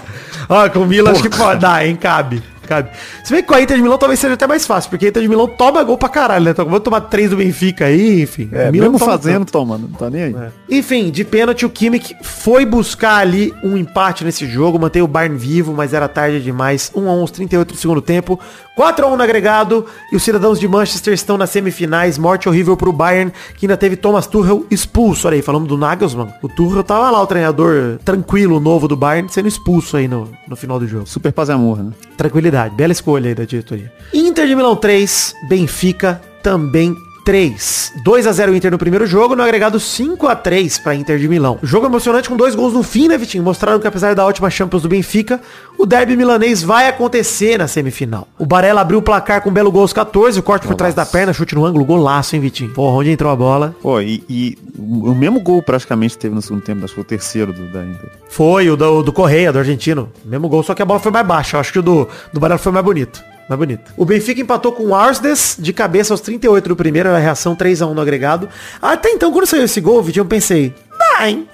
Ó, com o Milan acho que pode dar, hein? Cabe. cabe. Se bem que com a Inter de Milão talvez seja até mais fácil, porque a Inter de Milão toma gol pra caralho, né? Vamos tomar três do Benfica aí, enfim. É, Milan mesmo fazendo, tanto. toma, não tá nem aí. É. Enfim, de pênalti, o Kimmich foi buscar ali um empate nesse jogo, manteve o Bayern vivo, mas era tarde demais. 1 a 1 aos 38 do segundo tempo, 4 a 1 no agregado, e os cidadãos de Manchester estão nas semifinais. Morte horrível pro Bayern, que ainda teve Thomas Tuchel expulso. Olha aí, falando do Nagelsmann, o Tuchel tava lá, o treinador tranquilo, novo do Bayern, sendo expulso aí no, no final do jogo. Super paz e amor, né? Tranquilidade, bela escolha aí da diretoria. Inter de Milão 3, Benfica também 3. 2 a 0 Inter no primeiro jogo, no agregado 5 a 3 para Inter de Milão. Jogo emocionante com dois gols no fim, né, Vitinho? Mostraram que apesar da ótima Champions do Benfica, o derby milanês vai acontecer na semifinal. O Barella abriu o placar com um belo gol aos 14, o corte por trás da perna, chute no ângulo, golaço, hein, Vitinho? Porra, onde entrou a bola? Pô, e, e o mesmo gol praticamente teve no segundo tempo, acho que foi o terceiro do, da Inter. Foi o do, do Correia, do argentino. Mesmo gol, só que a bola foi mais baixa. Eu acho que o do, do Barella foi mais bonito. Mais bonito. O Benfica empatou com o Arsdes de cabeça aos 38 do primeiro, a reação 3x1 no agregado. Até então, quando saiu esse gol, eu pensei, dá, hein?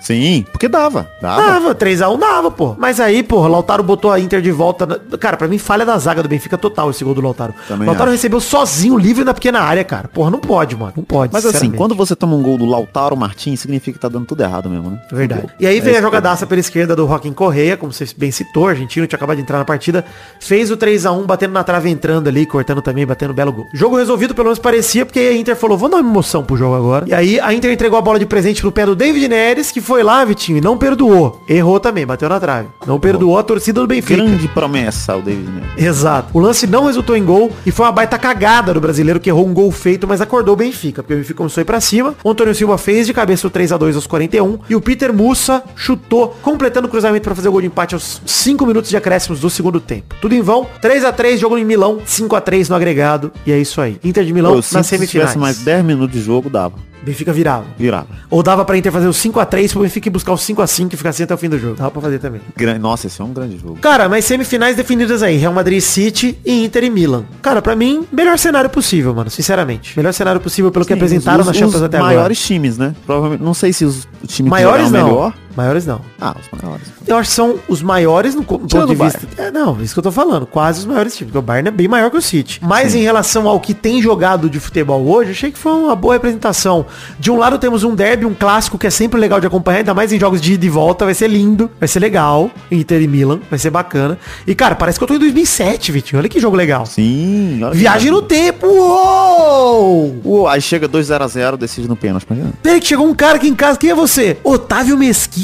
Sim, porque dava. Dava. Dava, 3x1 dava, pô. Mas aí, pô, Lautaro botou a Inter de volta. na- Cara, pra mim, falha da zaga do Benfica total esse gol do Lautaro. Também Lautaro acho. recebeu sozinho, livre na pequena área, cara. Porra, não pode, mano. Não pode, Mas assim, quando você toma um gol do Lautaro Martins, significa que tá dando tudo errado mesmo, né? Verdade. E aí veio É a isso jogadaça pela esquerda do Joaquim Correia, como você bem citou, argentino, tinha acabado de entrar na partida. Fez o 3x1, batendo na trave, entrando ali, cortando também, batendo belo gol. Jogo resolvido, pelo menos parecia, porque a Inter falou, vamos dar uma emoção pro jogo agora. E aí a Inter entregou a bola de presente pro pé do David Neres, que foi lá, Vitinho, e não perdoou. Errou também, bateu na trave. Não perdoou a torcida do Benfica. Grande promessa o David Neres. Exato. O lance não resultou em gol e foi uma baita cagada do brasileiro que errou um gol feito, mas acordou o Benfica, porque o Benfica começou a ir pra cima. O Antônio Silva fez de cabeça o 3 a 2 aos 41 e o Peter Mussa chutou, completando o cruzamento pra fazer o gol de empate aos 5 minutos de acréscimos do segundo tempo. Tudo em vão. 3 a 3 jogo em Milão, 5 a 3 no agregado e é isso aí. Inter de Milão Pô, sinto que se tivesse mais 10 minutos de jogo, dava. Benfica virava. Virava. Ou dava pra Inter fazer o 5 a 3 pro Benfica buscar o 5 a 5 e ficar assim até o fim do jogo. Dava pra fazer também. Gran- Nossa, esse é um grande jogo. Cara, mas semifinais definidas aí, Real Madrid City e Inter e Milan. Cara, pra mim, melhor cenário possível, mano, sinceramente. Melhor cenário possível pelo que Sim, apresentaram os, na Champions os até maiores times, né? Provavelmente, não sei se os o time agora. que Maiores jogar não. melhor. Maiores não. Ah, os maiores. Eu acho que são os maiores no ponto Tirando de vista. É, não, isso que eu tô falando. Quase os maiores times. Porque o Bayern é bem maior que o City. Mas em relação ao que tem jogado de futebol hoje, achei que foi uma boa representação. De um lado temos um derby, um clássico que é sempre legal de acompanhar, ainda mais em jogos de ida e volta. Vai ser lindo, vai ser legal. Inter e Milan, vai ser bacana. E, cara, parece que eu tô em 2007, Vitinho. Olha que jogo legal. Sim. Viagem no tempo. Uou! Uou, aí chega 2x0, decide no pênalti. Peraí que chegou um cara aqui em casa. Quem é você? Otávio Mesquita?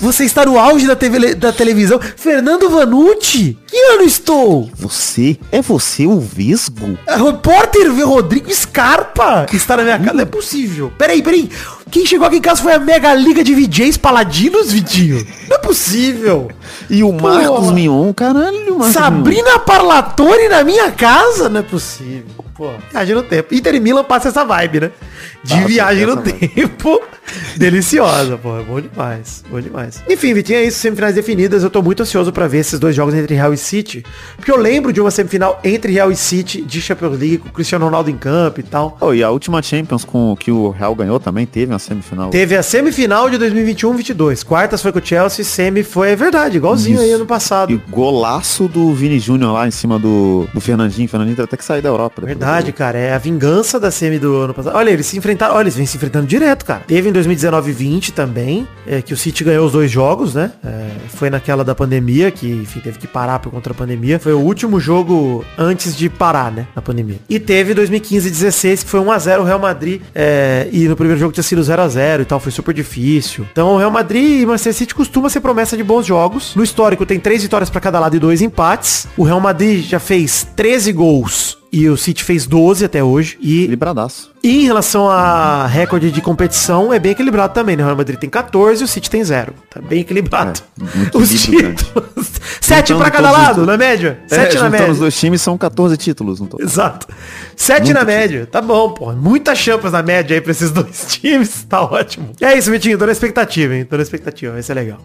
Você está no auge da, TV, da televisão. Fernando Vanucci? Que ano estou? Você? É você o Vesgo? A repórter Rodrigo Scarpa que está na minha casa. Não é possível. Peraí, peraí. Quem chegou aqui em casa foi a Mega Liga de VJs Paladinos, Vitinho. Não é possível. E o Marcos Porra. Mion, caralho, o Marcos Mion. Sabrina Parlatore na minha casa? Não é possível. Pô, viagem no tempo. Inter e Milan passa essa vibe, né? De Passa viagem no tempo. Deliciosa, pô. É bom demais. Bom demais. Enfim, Vitinho, é isso. Semifinais definidas. Eu tô muito ansioso pra ver esses dois jogos entre Real e City. Porque eu lembro de uma semifinal entre Real e City de Champions League com o Cristiano Ronaldo em campo e tal. Oh, e a última Champions com que o Real ganhou também teve uma semifinal. Teve a semifinal de 2021-22. Quartas foi com o Chelsea, semi foi, é verdade, igualzinho Isso. aí ano passado. E golaço do Vini Júnior lá em cima do, do Fernandinho. Fernandinho até que sair da Europa. do Verdade, cara. É a vingança da semi do ano passado. Olha, eles se enfrentaram. Olha, eles vêm se enfrentando direto, cara. Teve em 2019 e 20 também, é, que o City ganhou os dois jogos, né? É, foi naquela da pandemia, que, enfim, teve que parar por conta da pandemia. Foi o último jogo antes de parar, né? Na pandemia. E teve 2015 e 16, que foi 1x0 o Real Madrid. é, e no primeiro jogo tinha sido 0x0 e tal. Foi super difícil. Então o Real Madrid e Manchester City costuma ser promessa de bons jogos. No histórico tem três vitórias pra cada lado e dois empates. O Real Madrid já fez 13 gols e o City fez 12 até hoje. E, Equilibradaço. e em relação a recorde de competição, é bem equilibrado também. Né? O Real Madrid tem 14 e o City tem 0. Tá bem equilibrado. É, os equilíbrio títulos. 7 Juntando pra cada todos os lado, dois. na média. É, 7 na juntando média. os dois times são 14 títulos. Não tô... Exato. 7 na média. Tá bom, pô. Muita champas na média aí pra esses dois times. Tá ótimo. É isso, Vitinho. Tô na expectativa, hein? Tô na expectativa. Vai ser legal.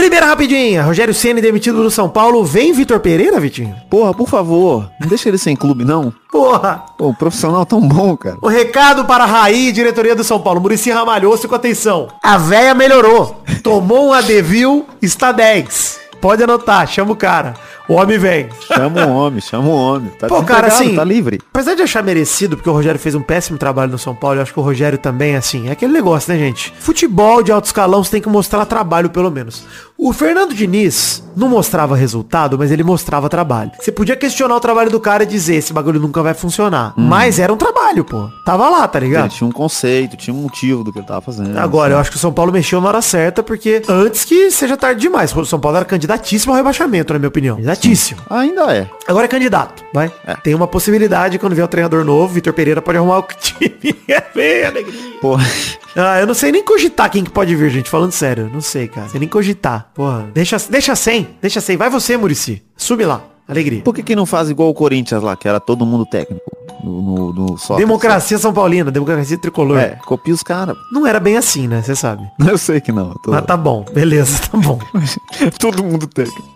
Primeira rapidinha. Rogério Ceni demitido do São Paulo. Vem Vitor Pereira, Vitinho? Porra, por favor, não deixa ele sem clube, não. Porra. Pô, o profissional tão bom, cara. O recado para a Raí, diretoria do São Paulo. Murici Ramalhoço com atenção. A véia melhorou. Tomou um Adevil, está 10. Pode anotar, chama o cara. O homem vem. Chama um homem, chama um homem. Tá Pô, cara, assim, Tá livre. Apesar de achar merecido, porque o Rogério fez um péssimo trabalho no São Paulo, eu acho que o Rogério também, assim, é aquele negócio, né, gente? Futebol de alto escalão você tem que mostrar trabalho, pelo menos. O Fernando Diniz não mostrava resultado, mas ele mostrava trabalho. Você podia questionar o trabalho do cara e dizer, esse bagulho nunca vai funcionar. Mas era um trabalho, pô. Tava lá, tá Ele ligado? tinha um conceito, tinha um motivo do que ele tava fazendo. Agora, eu acho que o São Paulo mexeu na hora certa, porque antes que seja tarde demais. O São Paulo era candidatíssimo ao rebaixamento, na minha opinião. Candidatíssimo. Ainda é. Agora é candidato, vai. É. Tem uma possibilidade, quando vier o treinador novo, Vitor Pereira pode arrumar o time. É bem alegria. Porra. Ah, eu não sei nem cogitar quem que pode vir, gente. Falando sério, não sei, cara. Sei nem cogitar. Porra. Deixa, deixa sem, deixa sem. Vai você, Murici. Sube lá. Alegria. Por que, que não faz igual o Corinthians lá, que era todo mundo técnico? No, no, no soccer, Democracia São Paulina, democracia tricolor. É, copia os caras. Não era bem assim, né? Você sabe. Eu sei que não. Tô... Mas tá bom, beleza, tá bom. todo mundo técnico.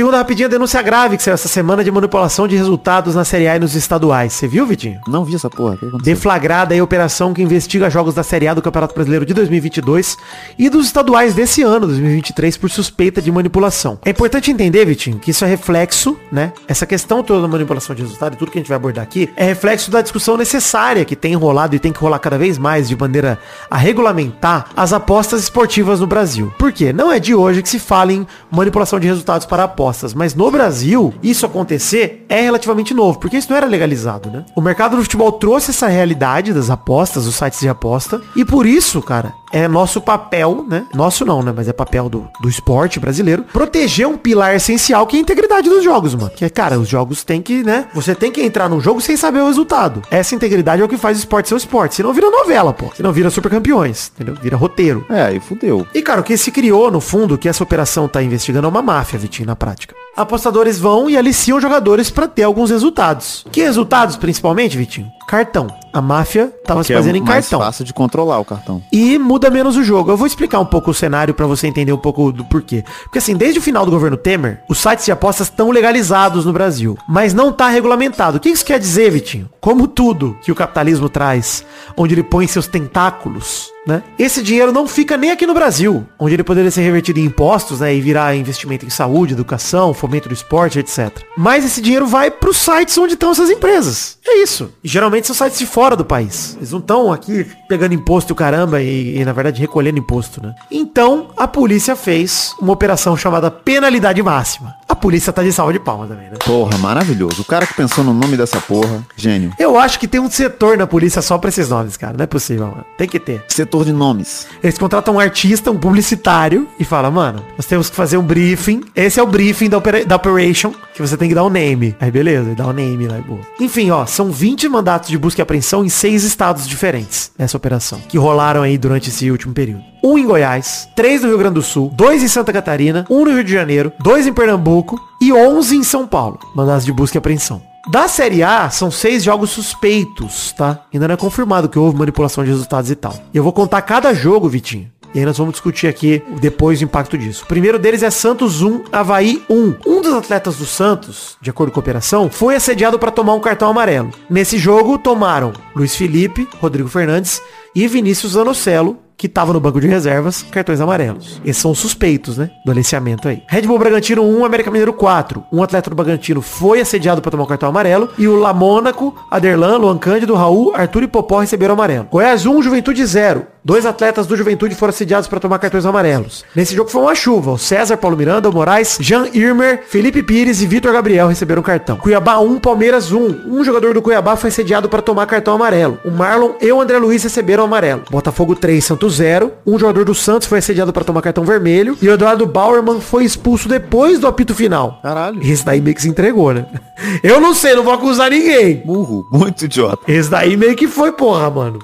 Segunda rapidinha, denúncia grave que saiu essa semana de manipulação de resultados na Série A e nos estaduais. Você viu, Vitinho? Não vi essa porra. Deflagrada aí a operação que investiga jogos da Série A do Campeonato Brasileiro de 2022 e dos estaduais desse ano, 2023, por suspeita de manipulação. É importante entender, Vitinho, que isso é reflexo, né? Essa questão toda da manipulação de resultado e tudo que a gente vai abordar aqui é reflexo da discussão necessária que tem rolado e tem que rolar cada vez mais de maneira a regulamentar as apostas esportivas no Brasil. Por quê? Não é de hoje que se fala em manipulação de resultados para apostas, mas no Brasil, isso acontecer é relativamente novo, porque isso não era legalizado, né? O mercado do futebol trouxe essa realidade das apostas, dos sites de aposta, e por isso, cara, é nosso papel, né? Nosso não, né? Mas é papel do, do esporte brasileiro, proteger um pilar essencial que é a integridade dos jogos, mano. Que é, cara, os jogos tem que, né? Você tem que entrar num jogo sem saber o resultado. Essa integridade é o que faz o esporte ser o esporte. Senão vira novela, pô. Senão vira super campeões, entendeu? Vira roteiro. É, aí fudeu. E, cara, o que se criou, no fundo, que essa operação tá investigando é uma máfia, Vitinho, na prática. Apostadores vão e aliciam jogadores pra ter alguns resultados. Que resultados, principalmente, Vitinho? Cartão. A máfia tava se Que fazendo é em mais cartão. fácil de controlar o cartão. E muda menos o jogo. Eu vou explicar um pouco o cenário pra você entender um pouco do porquê. Porque assim, desde o final do governo Temer, os sites de apostas estão legalizados no Brasil, mas não tá regulamentado. O que isso quer dizer, Vitinho? Como tudo que o capitalismo traz, onde ele põe seus tentáculos, né? Esse dinheiro não fica nem aqui no Brasil, onde ele poderia ser revertido em impostos, né, e virar investimento em saúde, educação, fomento do esporte, etc. Mas esse dinheiro vai pros sites onde estão essas empresas. É isso. E geralmente são sites de fora do país. Eles não estão aqui pegando imposto caramba e, e, na verdade, recolhendo imposto, né? Então, a polícia fez uma operação chamada penalidade máxima. A polícia tá de salva de palmas também, né? Porra, maravilhoso. O cara que pensou no nome dessa porra, gênio. Eu acho que tem um setor na polícia só pra esses nomes, cara. Não é possível, mano. Tem que ter. Setor de nomes. Eles contratam um artista, um publicitário, e falam, mano, nós temos que fazer um briefing. Esse é o briefing da, opera- da operation, que você tem que dar um name. Aí beleza, dá um name lá, boa. Enfim, ó, são 20 mandatos de busca e apreensão em seis estados diferentes nessa operação, que rolaram aí durante esse último período. Um em Goiás, três no Rio Grande do Sul, dois em Santa Catarina, um no Rio de Janeiro, dois em Pernambuco e 11 em São Paulo. Mandados de busca e apreensão. Da Série A, são seis jogos suspeitos, tá? Ainda não é confirmado que houve manipulação de resultados e tal. E eu vou contar cada jogo, Vitinho. E aí nós vamos discutir aqui depois o impacto disso. O primeiro deles é Santos 1, Havaí 1. Um dos atletas do Santos, de acordo com a operação, foi assediado para tomar um cartão amarelo. Nesse jogo, tomaram Luiz Felipe, Rodrigo Fernandes e Vinícius Zanocelo, que tava no banco de reservas, cartões amarelos. Esses são os suspeitos, né? Do aliciamento aí. Red Bull Bragantino 1, América Mineiro 4. Um atleta do Bragantino foi assediado para tomar o cartão amarelo. E o Lamônaco, Aderlan, Luan Cândido, Raul, Arthur e Popó receberam amarelo. Goiás 1, Juventude 0. Dois atletas do Juventude foram assediados para tomar cartões amarelos. Nesse jogo foi uma chuva. O César, Paulo Miranda, o Moraes, Jean Irmer, Felipe Pires e Vitor Gabriel receberam cartão. Cuiabá 1, Palmeiras 1. Um jogador do Cuiabá foi assediado para tomar cartão amarelo. O Marlon e o André Luiz receberam amarelo. Botafogo 3, Santos 0. Um jogador do Santos foi assediado para tomar cartão vermelho. E o Eduardo Bauerman foi expulso depois do apito final. Caralho. Esse daí meio que se entregou, né? Eu não sei, não vou acusar ninguém. Burro. Muito idiota. Esse daí meio que foi, porra, mano.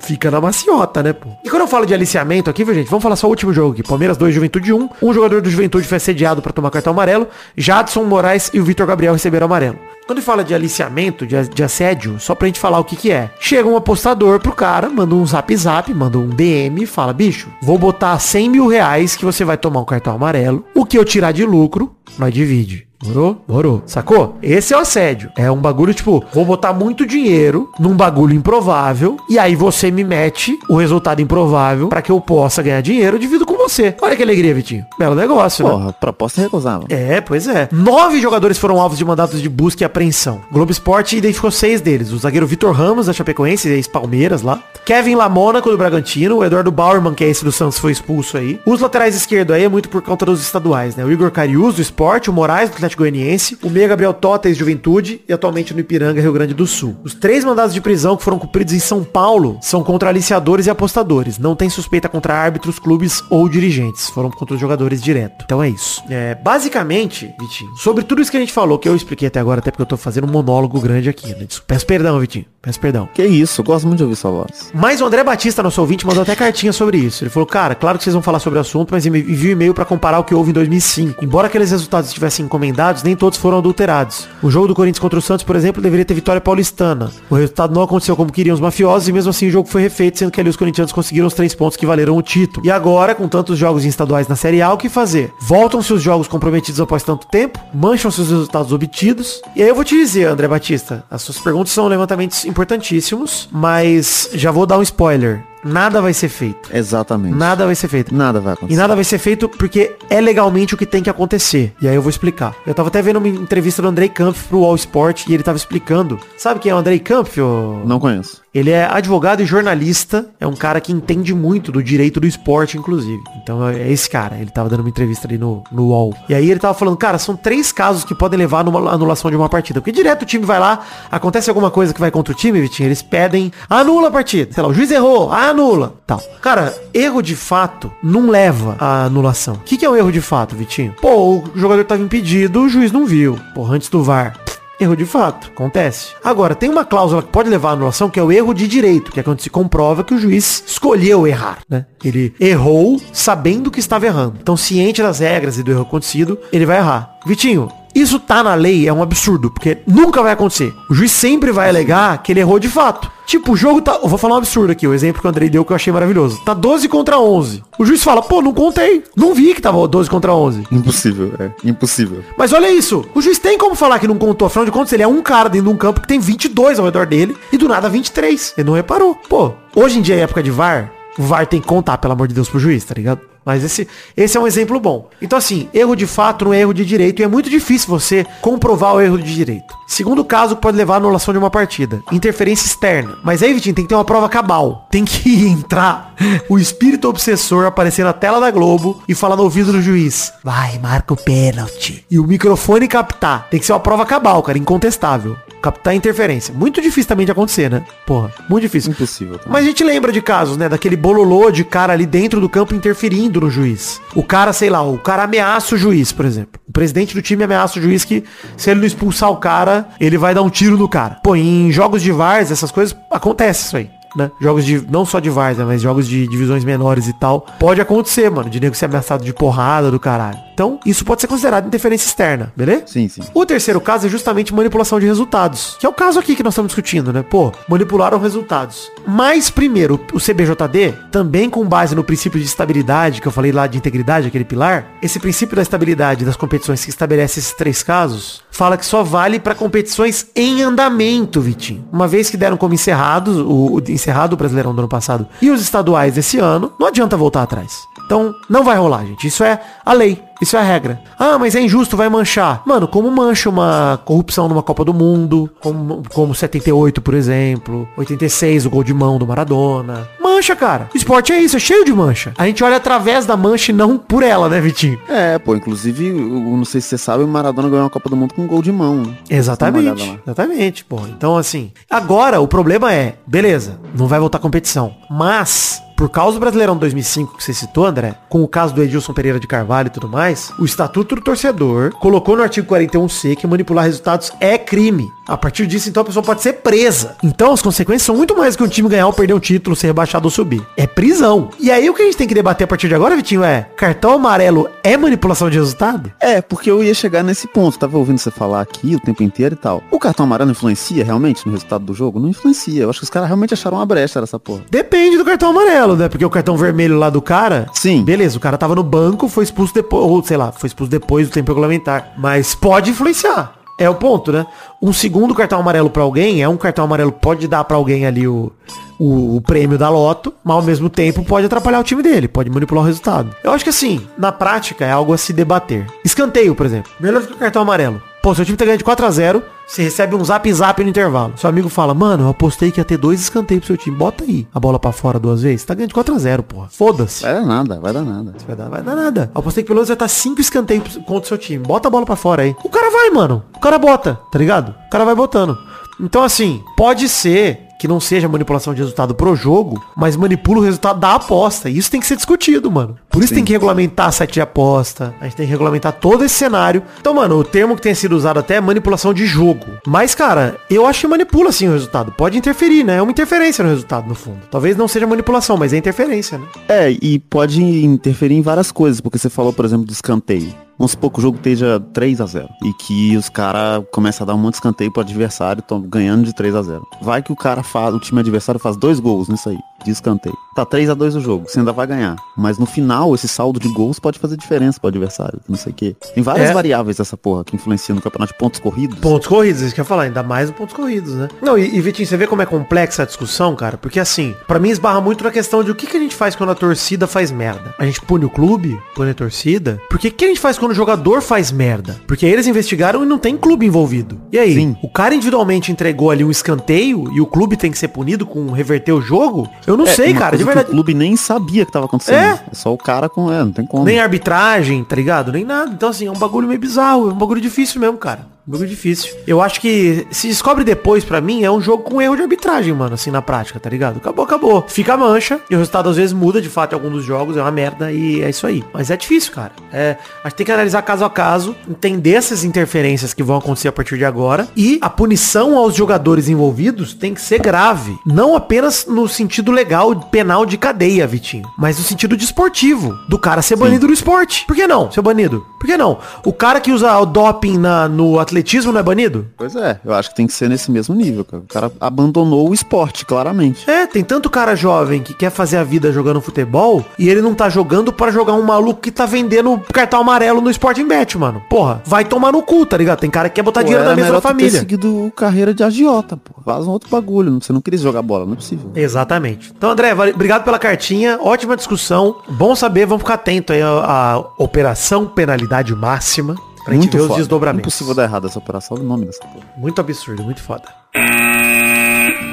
Fica na maciota, né, pô? E quando eu falo de aliciamento aqui, viu, gente? Vamos falar só o último jogo aqui. Palmeiras 2, Juventude 1. Um jogador do Juventude foi assediado pra tomar cartão amarelo. Jadson Moraes e o Vitor Gabriel receberam amarelo. Quando fala de aliciamento, de, de assédio, só pra gente falar o que que é. Chega um apostador pro cara, manda um zap zap, manda um DM e fala, bicho, vou botar 100 mil reais que você vai tomar um cartão amarelo. O que eu tirar de lucro, nós divide. Morou? Morou. Sacou? Esse é o assédio. É um bagulho, tipo, vou botar muito dinheiro num bagulho improvável e aí você me mete o resultado improvável pra que eu possa ganhar dinheiro, divido com você. Olha que alegria, Vitinho. Belo negócio, né? Porra, proposta é recusável. É, pois é. Nove jogadores foram alvos de mandatos de busca e apreensão. O Globo Esporte identificou seis deles. O zagueiro Vitor Ramos, da Chapecoense, ex-Palmeiras lá. Kevin Lamônaco, do Bragantino. O Eduardo Bauerman, que é esse do Santos, foi expulso aí. Os laterais esquerdo aí é muito por conta dos estaduais, né? O Igor Carius, do Esporte. O Moraes, do Atlético Goianiense. O Meia Gabriel Tota, ex-Juventude. E atualmente no Ipiranga, Rio Grande do Sul. Os três mandados de prisão que foram cumpridos em São Paulo são contra aliciadores e apostadores. Não tem suspeita contra árbitros, clubes ou dirigentes. Foram contra os jogadores direto. Então é isso. É, basicamente, Vitinho, sobre tudo isso que a gente falou, que eu expliquei até agora, até porque eu tô fazendo um monólogo grande aqui, né? Peço perdão, Vitinho. Peço perdão. Que isso, eu gosto muito de ouvir sua voz. Mas o André Batista, nosso ouvinte, mandou até cartinha sobre isso. Ele falou, cara, claro que vocês vão falar sobre o assunto, mas enviou um e-mail pra comparar o que houve em 2005. Embora aqueles resultados estivessem encomendados, nem todos foram adulterados. O jogo do Corinthians contra o Santos, por exemplo, deveria ter vitória paulistana. O resultado não aconteceu como queriam os mafiosos e mesmo assim o jogo foi refeito, sendo que ali os corintianos conseguiram os três pontos que valeram o título. E agora, com tantos jogos estaduais na Série A, o que fazer? Voltam-se os jogos comprometidos após tanto tempo? Mancham-se os resultados obtidos? E aí eu vou te dizer, André Batista, as suas perguntas são levantamentos importantíssimos, mas já vou dar um spoiler. Nada vai ser feito. Exatamente. Nada vai ser feito. Nada vai acontecer. E nada vai ser feito porque é legalmente o que tem que acontecer. E aí eu vou explicar. Eu tava até vendo uma entrevista do Andrei Kampf pro All Sport e ele tava explicando. Sabe quem é o Andrei Kampf? ô? Não conheço. Ele é advogado e jornalista. É um cara que entende muito do direito do esporte, inclusive. Então é esse cara. Ele tava dando uma entrevista ali no, no UOL. E aí ele tava falando, cara, são três casos que podem levar numa anulação de uma partida. Porque direto o time vai lá, acontece alguma coisa que vai contra o time, Vitinho, eles pedem, anula a partida. Sei lá, o juiz errou, anula. Tal. Cara, erro de fato não leva à anulação. O que, que é o erro de fato, Vitinho? Pô, o jogador tava impedido, o juiz não viu. Porra, antes do VAR. Erro de fato, acontece. Agora, tem uma cláusula que pode levar à anulação, que é o erro de direito, que é quando se comprova que o juiz escolheu errar, né? Ele errou sabendo que estava errando. Então, ciente das regras e do erro acontecido, ele vai errar. Vitinho, isso tá na lei é um absurdo, porque nunca vai acontecer. O juiz sempre vai alegar que ele errou de fato. Tipo, o jogo tá. Eu vou falar um absurdo aqui, o exemplo que o Andrei deu que eu achei maravilhoso. Tá 12 contra 11. O juiz fala, pô, não contei. Não vi que tava 12 contra 11. Impossível, é. Impossível. Mas olha isso, o juiz tem como falar que não contou, afinal de contas ele é um cara dentro de um campo que tem 22 ao redor dele e do nada 23. Ele não reparou. Pô, hoje em dia é época de VAR, o VAR tem que contar, pelo amor de Deus, pro juiz, tá ligado? Mas esse, esse é um exemplo bom. Então assim, erro de fato não é erro de direito e é muito difícil você comprovar o erro de direito. Segundo caso pode levar à anulação de uma partida. Interferência externa. Mas aí, Vitinho, tem que ter uma prova cabal. Tem que entrar o espírito obsessor aparecer na tela da Globo e falar no ouvido do juiz. Vai, marca o pênalti. E o microfone captar. Tem que ser uma prova cabal, cara, incontestável. Captar interferência. Muito difícil também de acontecer, né? Porra, muito difícil. Impossível. Tá? Mas a gente lembra de casos, né? Daquele bololô de cara ali dentro do campo interferindo no juiz. O cara, sei lá, o cara ameaça o juiz, por exemplo. O presidente do time ameaça o juiz que se ele não expulsar o cara, ele vai dar um tiro no cara. Pô, em jogos de VARs, essas coisas, acontece isso aí. Né? Jogos de. Não só de VARs, né? Mas jogos de divisões menores e tal. Pode acontecer, mano. De nego ser ameaçado de porrada do caralho. Então, isso pode ser considerado interferência externa, beleza? Sim, sim. O terceiro caso é justamente manipulação de resultados. Que é o caso aqui que nós estamos discutindo, né? Pô, manipularam resultados. Mas, primeiro, o CBJD, também com base no princípio de estabilidade, que eu falei lá de integridade, aquele pilar, esse princípio da estabilidade das competições que estabelece esses três casos, fala que só vale para competições em andamento, Vitinho. Uma vez que deram como encerrados, o, o encerrado o Brasileirão do ano passado e os estaduais desse ano, não adianta voltar atrás. Então, não vai rolar, gente. Isso é a lei. Isso é a regra. Ah, mas é injusto, vai manchar. Mano, como mancha uma corrupção numa Copa do Mundo, como, como 78, por exemplo, 86, o gol de mão do Maradona. Mancha, cara. Esporte é isso, é cheio de mancha. A gente olha através da mancha e não por ela, né, Vitinho? É, pô, inclusive, eu não sei se você sabe, o Maradona ganhou a Copa do Mundo com um gol de mão. né? Exatamente. Exatamente, pô. Então, assim, agora o problema é, beleza, não vai voltar competição. Mas, por causa do Brasileirão 2005 que você citou, André, com o caso do Edilson Pereira de Carvalho e tudo mais, o Estatuto do Torcedor colocou no artigo 41C que manipular resultados é crime. A partir disso, então, a pessoa pode ser presa. Então, as consequências são muito mais que um time ganhar ou perder um título, ser rebaixado ou subir. É prisão. E aí, o que a gente tem que debater a partir de agora, Vitinho, é cartão amarelo é manipulação de resultado? É, porque eu ia chegar nesse ponto. Tava ouvindo você falar aqui o tempo inteiro e tal. O cartão amarelo influencia realmente no resultado do jogo? Não influencia. Eu acho que os caras realmente acharam uma brecha nessa porra. Depende do cartão amarelo, né? Porque o cartão vermelho lá do cara. Sim. Beleza, o cara tava no banco, foi expulso depois, ou sei lá, foi expulso depois do tempo regulamentar. Mas pode influenciar. É o ponto, né? Um segundo cartão amarelo pra alguém é um cartão amarelo que pode dar pra alguém ali o, o, o prêmio da loto, mas ao mesmo tempo pode atrapalhar o time dele, pode manipular o resultado. Eu acho que assim, na prática é algo a se debater. Escanteio, por exemplo. Melhor do que o cartão amarelo. Pô, seu time tá ganhando de 4 a 0 você recebe um zap zap no intervalo. Seu amigo fala, mano, eu apostei que ia ter dois escanteios pro seu time. Bota aí a bola pra fora duas vezes. Tá ganhando de 4 a 0 porra. Foda-se. Vai dar nada, vai dar nada. Vai dar, vai dar nada. Eu apostei que pelo menos vai estar 5 escanteios contra o seu time. Bota a bola pra fora aí. O cara vai, mano. O cara bota, tá ligado? O cara vai botando. Então, assim, pode ser que não seja manipulação de resultado pro jogo, mas manipula o resultado da aposta. E isso tem que ser discutido, mano. Por isso Sim. tem que regulamentar a site de aposta. A gente tem que regulamentar todo esse cenário. Então, mano, o termo que tem sido usado até é manipulação de jogo. Mas, cara, eu acho que manipula sim o resultado. Pode interferir, né? É uma interferência no resultado, no fundo. Talvez não seja manipulação, mas é interferência, né? É, e pode interferir em várias coisas, porque você falou, por exemplo, do escanteio. Vamos supor que o jogo esteja 3 a 0 e que os caras começam a dar um monte de escanteio pro adversário, estão ganhando de 3 a 0 Vai que o cara faz, o time adversário faz dois gols nisso aí, de escanteio. Tá 3 a 2 o jogo, você ainda vai ganhar. Mas no final, esse saldo de gols pode fazer diferença pro adversário, não sei o quê. Tem várias É. variáveis essa porra que influenciam no campeonato de pontos corridos. Pontos corridos, isso que eu ia falar, ainda mais os pontos corridos, né? Não, e, e Vitinho, você vê como é complexa a discussão, cara? Porque assim, pra mim esbarra muito na questão de o que, que a gente faz quando a torcida faz merda. A gente pune o clube, pune a torcida. Porque o que a gente faz quando o jogador faz merda? Porque aí eles investigaram e não tem clube envolvido. E aí, Sim. o cara individualmente entregou ali um escanteio e o clube tem que ser punido com reverter o jogo? Eu não É, sei, cara, coisa que. O clube nem sabia que tava acontecendo. É? É, só o cara com. É, não tem como. Nem arbitragem, tá ligado? Nem nada. Então, assim, é um bagulho meio bizarro. É um bagulho difícil mesmo, cara. Bagulho difícil. Eu acho que se descobre depois, pra mim, é um jogo com erro de arbitragem, mano, assim, na prática, tá ligado? Acabou, acabou. Fica a mancha e o resultado às vezes muda, de fato, em algum dos jogos. É uma merda e é isso aí. Mas é difícil, cara. É, a gente tem que analisar caso a caso, entender essas interferências que vão acontecer a partir de agora. E a punição aos jogadores envolvidos tem que ser grave. Não apenas no sentido legal, penal de cadeia, Vitinho. Mas no sentido desportivo. Do cara ser banido do esporte. Por que não ser banido? Por que não? O cara que usa o doping na, no atletismo não é banido? Pois é, eu acho que tem que ser nesse mesmo nível, cara. O cara abandonou o esporte, claramente. É, tem tanto cara jovem que quer fazer a vida jogando futebol e ele não tá jogando pra jogar um maluco que tá vendendo cartão amarelo no Sporting Bet, mano. Porra, vai tomar no cu, tá ligado? Tem cara que quer botar Pô, dinheiro na mesa da tu ter família. seguido carreira de agiota, pô. Faz um outro bagulho. Você não queria jogar bola, não é possível. Exatamente. Então, André, obrigado pela cartinha. Ótima discussão. Bom saber, vamos ficar atento aí à, à operação penalidade máxima. Pra gente ver os foda. desdobramentos. Impossível dar errado essa operação, olha o nome dessa porra. Muito absurdo, muito foda.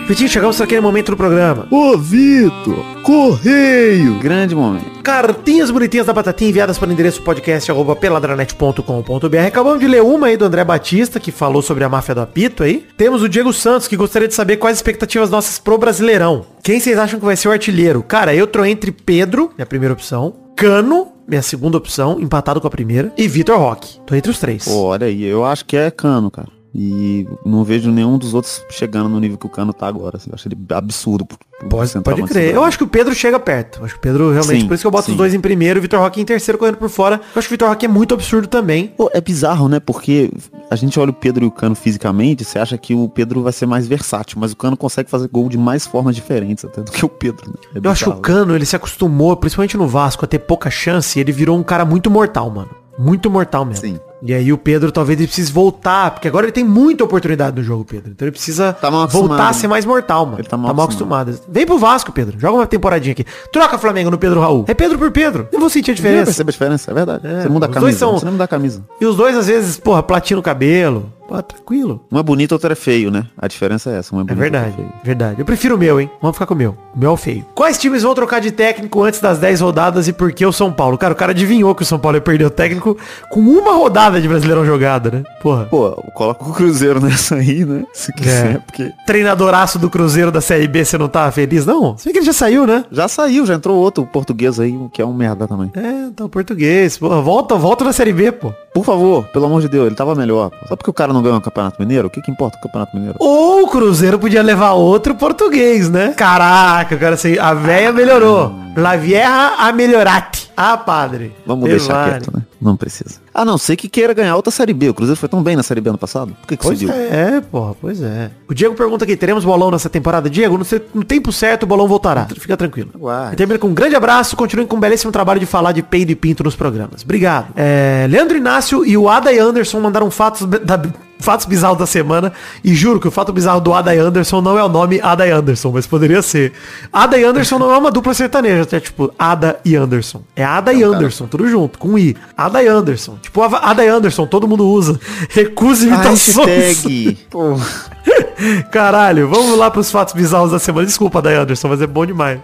Vitinho, chegamos naquele momento do programa. Ô, Vitor! Correio! Grande momento. Cartinhas bonitinhas da Batatinha enviadas para o endereço podcast arroba peladranet.com.br. Acabamos de ler uma aí do André Batista, que falou sobre a máfia do apito aí. Temos o Diego Santos, que gostaria de saber quais as expectativas nossas pro Brasileirão. Quem vocês acham que vai ser o artilheiro? Cara, eu tô entre Pedro, minha primeira opção, Cano, minha segunda opção, empatado com a primeira, e Vitor Roque. Tô entre os três. Pô, olha aí, eu acho que é cano, cara. E não vejo nenhum dos outros chegando no nível que o Cano tá agora. assim. Eu acho ele absurdo. Pode, pode crer. brasileiro. Eu acho que o Pedro chega perto. Eu acho que o Pedro realmente. Sim, por isso que eu boto sim. os dois em primeiro, o Vitor Roque em terceiro, correndo por fora. Eu acho que o Vitor Roque é muito absurdo também. Pô, é bizarro, né? Porque a gente olha o Pedro e o Cano fisicamente, você acha que o Pedro vai ser mais versátil, mas o Cano consegue fazer gol de mais formas diferentes até do que o Pedro, né? É Eu acho que o bizarro. Cano, ele se acostumou, principalmente no Vasco, a ter pouca chance e ele virou um cara muito mortal, mano. Muito mortal mesmo. Sim. E aí o Pedro talvez ele precise voltar, porque agora ele tem muita oportunidade no jogo, Pedro. Então ele precisa Tá mal voltar a acostumado. ser mais mortal, mano. Ele tá mal acostumado. Vem pro Vasco, Pedro. Joga uma temporadinha aqui. Troca Flamengo no Pedro Raul. É Pedro por Pedro. Eu vou sentir a diferença. percebe a diferença, é verdade. É, você muda a os dois camisa, são- você não muda a camisa. E os dois, às vezes, porra, platina o cabelo. Pô, tranquilo. Um é bonito, outro é feio, né? A diferença é essa, um é É bonito, verdade, é verdade. Eu prefiro o meu, hein? Vamos ficar com o meu. O meu é o feio. Quais times vão trocar de técnico antes das 10 rodadas e por que o São Paulo? Cara, o cara adivinhou que o São Paulo ia perder o técnico com uma rodada de Brasileirão jogada, né? Porra. Pô, coloca o Cruzeiro nessa aí, né? Se quiser, É. porque Treinadoraço do Cruzeiro da Série B, você não tá feliz, não? Você vê que ele já saiu, né? já saiu, já entrou outro português aí, que é um merda também. É, tá o português. Porra, volta, volta na Série B, pô. Por favor, pelo amor de Deus, ele tava melhor. Só porque o cara não ganhou o Campeonato Mineiro, o que que importa o Campeonato Mineiro? Ou o Cruzeiro podia levar outro português, né? Caraca, cara, assim, a véia melhorou. La vieja a melhorate. Ah, padre. Vamos deixar quieto, né? Não precisa. A não ser que queira ganhar outra Série B. O Cruzeiro foi tão bem na Série B ano passado. Por que que Pois subiu? é, porra, pois é. O Diego pergunta aqui, teremos bolão nessa temporada? Diego, no, no tempo certo o bolão voltará. Fica tranquilo. E termina com um grande abraço, continue com um belíssimo trabalho de falar de peido e pinto nos programas. Obrigado. É, Leandro Inácio e o Ada e Anderson mandaram fatos da... fatos bizarros da semana. E juro que o fato bizarro do Adai Anderson não é o nome Adai Anderson, mas poderia ser. Ada e Anderson não é uma dupla sertaneja, é tipo Ada e Anderson. É Ada e Anderson, tudo junto, com I. Ada e Anderson. Tipo, Ada e Anderson, todo mundo usa. Recusa imitações. Hashtag. Caralho, vamos lá pros fatos bizarros da semana. Desculpa, Ada e Anderson, mas é bom demais.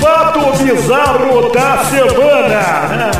Fato bizarro da semana.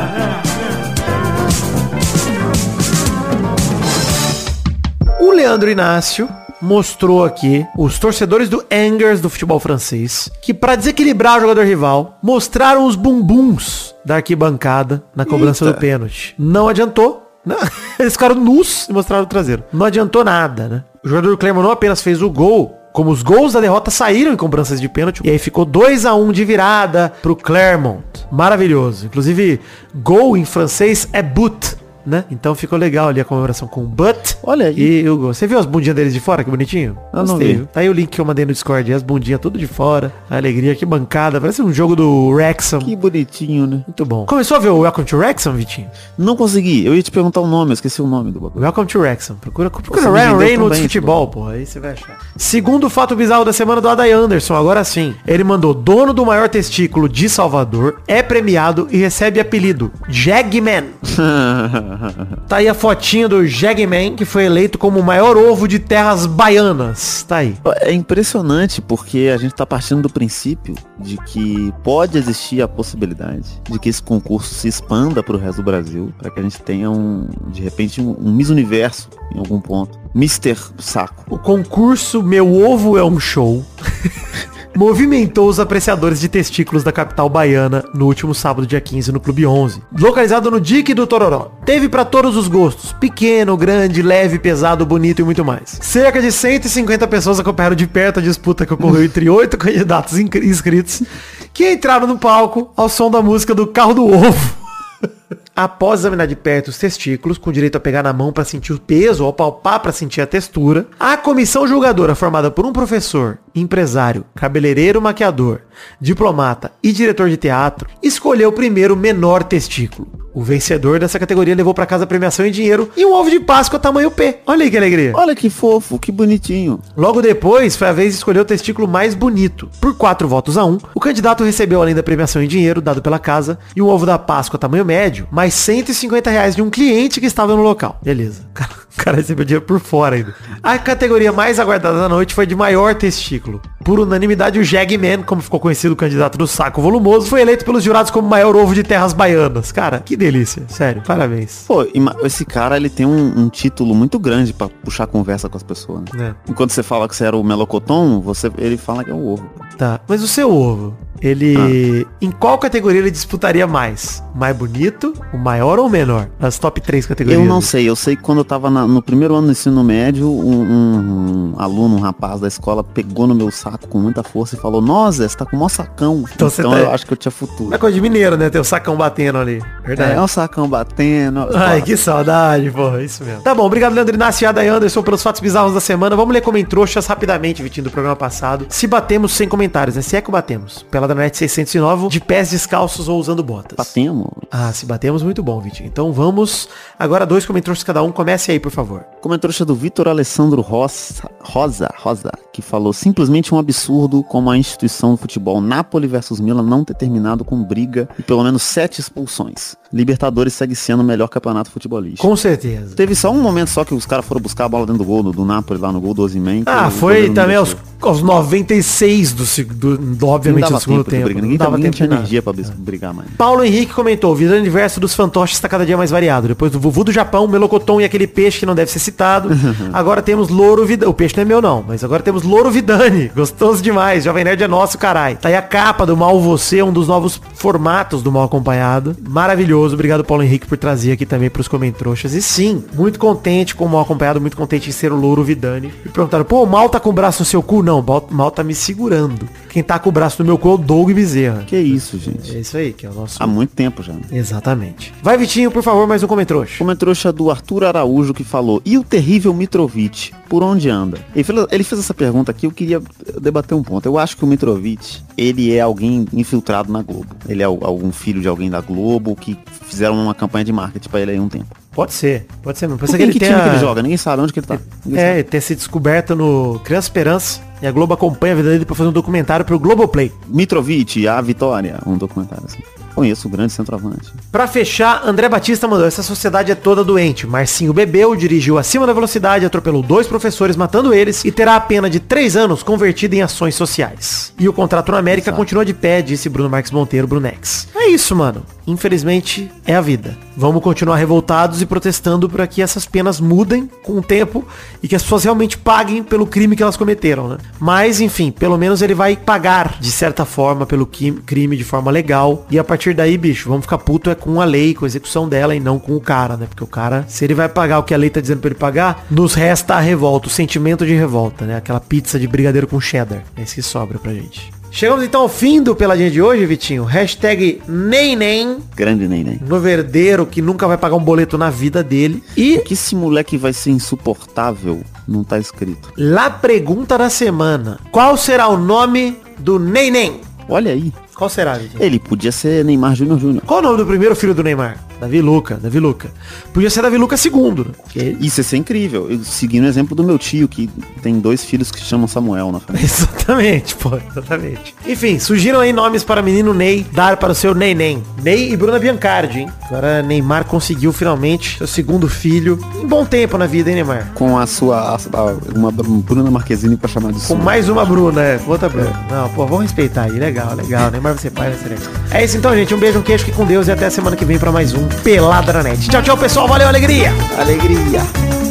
Leandro Inácio mostrou aqui os torcedores do Angers do futebol francês que para desequilibrar o jogador rival mostraram os bumbuns da arquibancada na cobrança Eita. do pênalti. Não adiantou. Não, eles ficaram nus e mostraram o traseiro. Não adiantou nada, né? O jogador do Clermont não apenas fez o gol, como os gols da derrota saíram em cobranças de pênalti. E aí ficou 2 a 1 de virada pro Clermont. Maravilhoso. Inclusive, gol em francês é but, né? Então ficou legal ali a comemoração com but. Olha aí. E o gol. Você viu as bundinhas deles de fora? Que bonitinho? Eu não vi. Tá aí o link que eu mandei no Discord. As bundinhas tudo de fora. A alegria, que bancada. Parece um jogo do Wrexham. que bonitinho, né? Muito bom. Começou a ver o Welcome to Wrexham, Vitinho? Não consegui. Eu ia te perguntar o nome, eu esqueci o nome do bagulho. Welcome to Wrexham. Procura, procura Você Ryan Reynolds também, Futebol, pô. Aí você vai achar. Segundo fato bizarro da semana do Adai Anderson, agora sim. Ele mandou dono do maior testículo de Salvador, é premiado e recebe apelido Jagman. Tá aí a fotinha do Jagman, que foi eleito como o maior ovo de terras baianas. Tá aí. É impressionante porque a gente tá partindo do princípio de que pode existir a possibilidade de que esse concurso se expanda para o resto do Brasil, para que a gente tenha um, de repente, um, um Miss Universo em algum ponto. Mr. Saco. O concurso Meu Ovo é um Show movimentou os apreciadores de testículos da capital baiana no último sábado, dia 15, no Clube 11. Localizado no Dique do Tororó. Teve pra todos os gostos. Pequeno, grande, leve, pesado, bonito e muito mais. Cerca de 150 pessoas acompanharam de perto a disputa que ocorreu entre oito candidatos inscri- inscritos que entraram no palco ao som da música do Carro do Ovo. Após examinar de perto os testículos, com direito a pegar na mão para sentir o peso ou palpar para sentir a textura, a comissão julgadora, formada por um professor, empresário, cabeleireiro maquiador, diplomata e diretor de teatro, escolheu primeiro o menor testículo. O vencedor dessa categoria levou para casa a premiação em dinheiro e um ovo de Páscoa tamanho P. Olha aí que alegria. Olha que fofo, que bonitinho. Logo depois, foi a vez de escolher o testículo mais bonito. Por quatro votos a um, o candidato recebeu além da premiação em dinheiro dado pela casa e um ovo da Páscoa tamanho médio, mais 150 reais de um cliente que estava no local. Beleza. Cara, cara recebeu dinheiro por fora ainda. A categoria mais aguardada da noite foi de maior testículo. Por unanimidade, o Jagman, como ficou conhecido o candidato do saco volumoso, foi eleito pelos jurados como maior ovo de terras baianas. Cara, que delícia. Sério, parabéns. Pô, esse cara, ele tem um, um título muito grande pra puxar conversa com as pessoas, né? É. Enquanto você fala que você era o melocotom, você, ele fala que é o ovo. Tá. Mas o seu ovo, ele. Ah. Em qual categoria ele disputaria mais? Mais bonito, o maior ou o menor? As top 3 categorias. Eu não sei, eu sei que quando eu tava na- no primeiro ano do ensino médio, um, um- um aluno, um rapaz da escola, pegou no meu saco com muita força e falou, nossa, você tá com o maior sacão. Então Então, tá- eu acho que eu tinha futuro. É coisa de mineiro, né? Tem o sacão batendo ali. Verdade. É, é um sacão batendo. Ai, que saudade, porra. Isso mesmo. Tá bom, obrigado, Leandro Inácio e Ada Anderson pelos fatos bizarros da semana. Vamos ler como trouxas rapidamente, Vitinho, do programa passado. Se batemos sem comentários, né? Se é que batemos. Pela da net 609, de pés descalços ou usando botas. Batemos. Ah, se batemos, muito bom, Vitinho. Então vamos. Agora dois comentários cada um. Comece aí, por favor. Comentário do Vitor Alessandro Rosa, Rosa, Rosa, que falou simplesmente um absurdo como a instituição do futebol Napoli versus Milan não ter terminado com briga e pelo menos sete expulsões. Libertadores segue sendo o melhor campeonato futebolístico. Com certeza. Teve só um momento só que os caras foram buscar a bola dentro do gol do, do Napoli lá no gol do Ozyman. Ah, o foi também aos, aos 96 do, do, do obviamente, do segundo tempo tempo. Não Ninguém, dava ninguém tempo tinha energia pra bis- brigar mais. Paulo Henrique comentou, vida do universo dos fantoches está cada dia mais variado. Depois do Vuvu do Japão, Melocoton e aquele peixe que não deve ser citado. agora temos Louro Vidani. O peixe não é meu não, mas agora temos Louro Vidani. Gostoso demais. Jovem Nerd é nosso, carai. Tá aí a capa do Mal Você, um dos novos formatos do Mal Acompanhado. Maravilhoso. Obrigado, Paulo Henrique, por trazer aqui também pros comentroxas. E sim, muito contente com o Mal Acompanhado, muito contente em ser o Louro Vidani. E perguntaram, pô, o Mal tá com o braço no seu cu? Não, o Mal- tá me segurando. Quem tá com o braço no meu cu é o Doug Bezerra. Que isso, gente. É isso aí, que é o nosso... Há muito tempo já. né? Exatamente. Vai, Vitinho, por favor, mais um comentrouxa. Comentrouxa do Arthur Araújo que falou, e o terrível Mitrovic? por onde anda? Ele fez, ele fez essa pergunta aqui, eu queria debater um ponto. Eu acho que o Mitrovic, ele é alguém infiltrado na Globo. Ele é algum filho de alguém da Globo que fizeram uma campanha de marketing pra ele aí um tempo. Pode ser, pode ser. Mas pensa que, ele que tem time a... que ele joga? Ninguém sabe onde que ele tá. Ninguém É, ter se descoberto no Criança Esperança. E a Globo acompanha a vida dele pra fazer um documentário pro Globoplay. Mitrovic, a Vitória, um documentário assim. Conheço o grande centroavante. Pra fechar, André Batista mandou, essa sociedade é toda doente. Marcinho bebeu, dirigiu acima da velocidade, atropelou dois professores, matando eles, e terá a pena de três anos convertida em ações sociais. E o contrato na América Exato. continua de pé, disse Bruno Marques Monteiro, Brunex. É isso, mano. Infelizmente, é a vida. Vamos continuar revoltados e protestando para que essas penas mudem com o tempo e que as pessoas realmente paguem pelo crime que elas cometeram, né? Mas, enfim, pelo menos ele vai pagar, de certa forma, pelo crime de forma legal. E a partir daí, bicho, vamos ficar puto é com a lei, com a execução dela e não com o cara, né? Porque o cara, se ele vai pagar o que a lei tá dizendo pra ele pagar, nos resta a revolta, o sentimento de revolta, né? Aquela pizza de brigadeiro com cheddar. É isso que sobra pra gente. Chegamos então ao fim do Peladinha de hoje, Vitinho. Hashtag NemNem, Grande neném. novo herdeiro que nunca vai pagar um boleto na vida dele. E Que esse moleque vai ser insuportável, não tá escrito. lá pergunta da semana. Qual será o nome do NemNem? Olha aí. Qual será, Vitinho? Ele podia ser Neymar Júnior Júnior. Qual o nome do primeiro filho do Neymar? Davi Luca, Davi Luca. Podia ser Davi Luca segundo, né? Porque- Isso ia ser incrível. Eu segui o exemplo do meu tio, que tem dois filhos que se chamam Samuel na família. Exatamente, pô, exatamente. Enfim, surgiram aí nomes para menino Ney dar para o seu Neném. Ney e Bruna Biancardi, hein? Agora Neymar conseguiu finalmente seu segundo filho. Em bom tempo na vida, hein, Neymar? Com a sua. a- uma Bruna Marquezine pra chamar de Com sua. mais uma Bruna, é, com outra Bruna. Não, pô, vamos respeitar aí. Legal, legal. Neymar vai ser pai, vai ser legal. É isso então, gente. Um beijo, um queijo, fique com Deus e até a semana que vem para mais um Pelada na Net. Tchau, tchau, pessoal. Valeu, alegria! Alegria.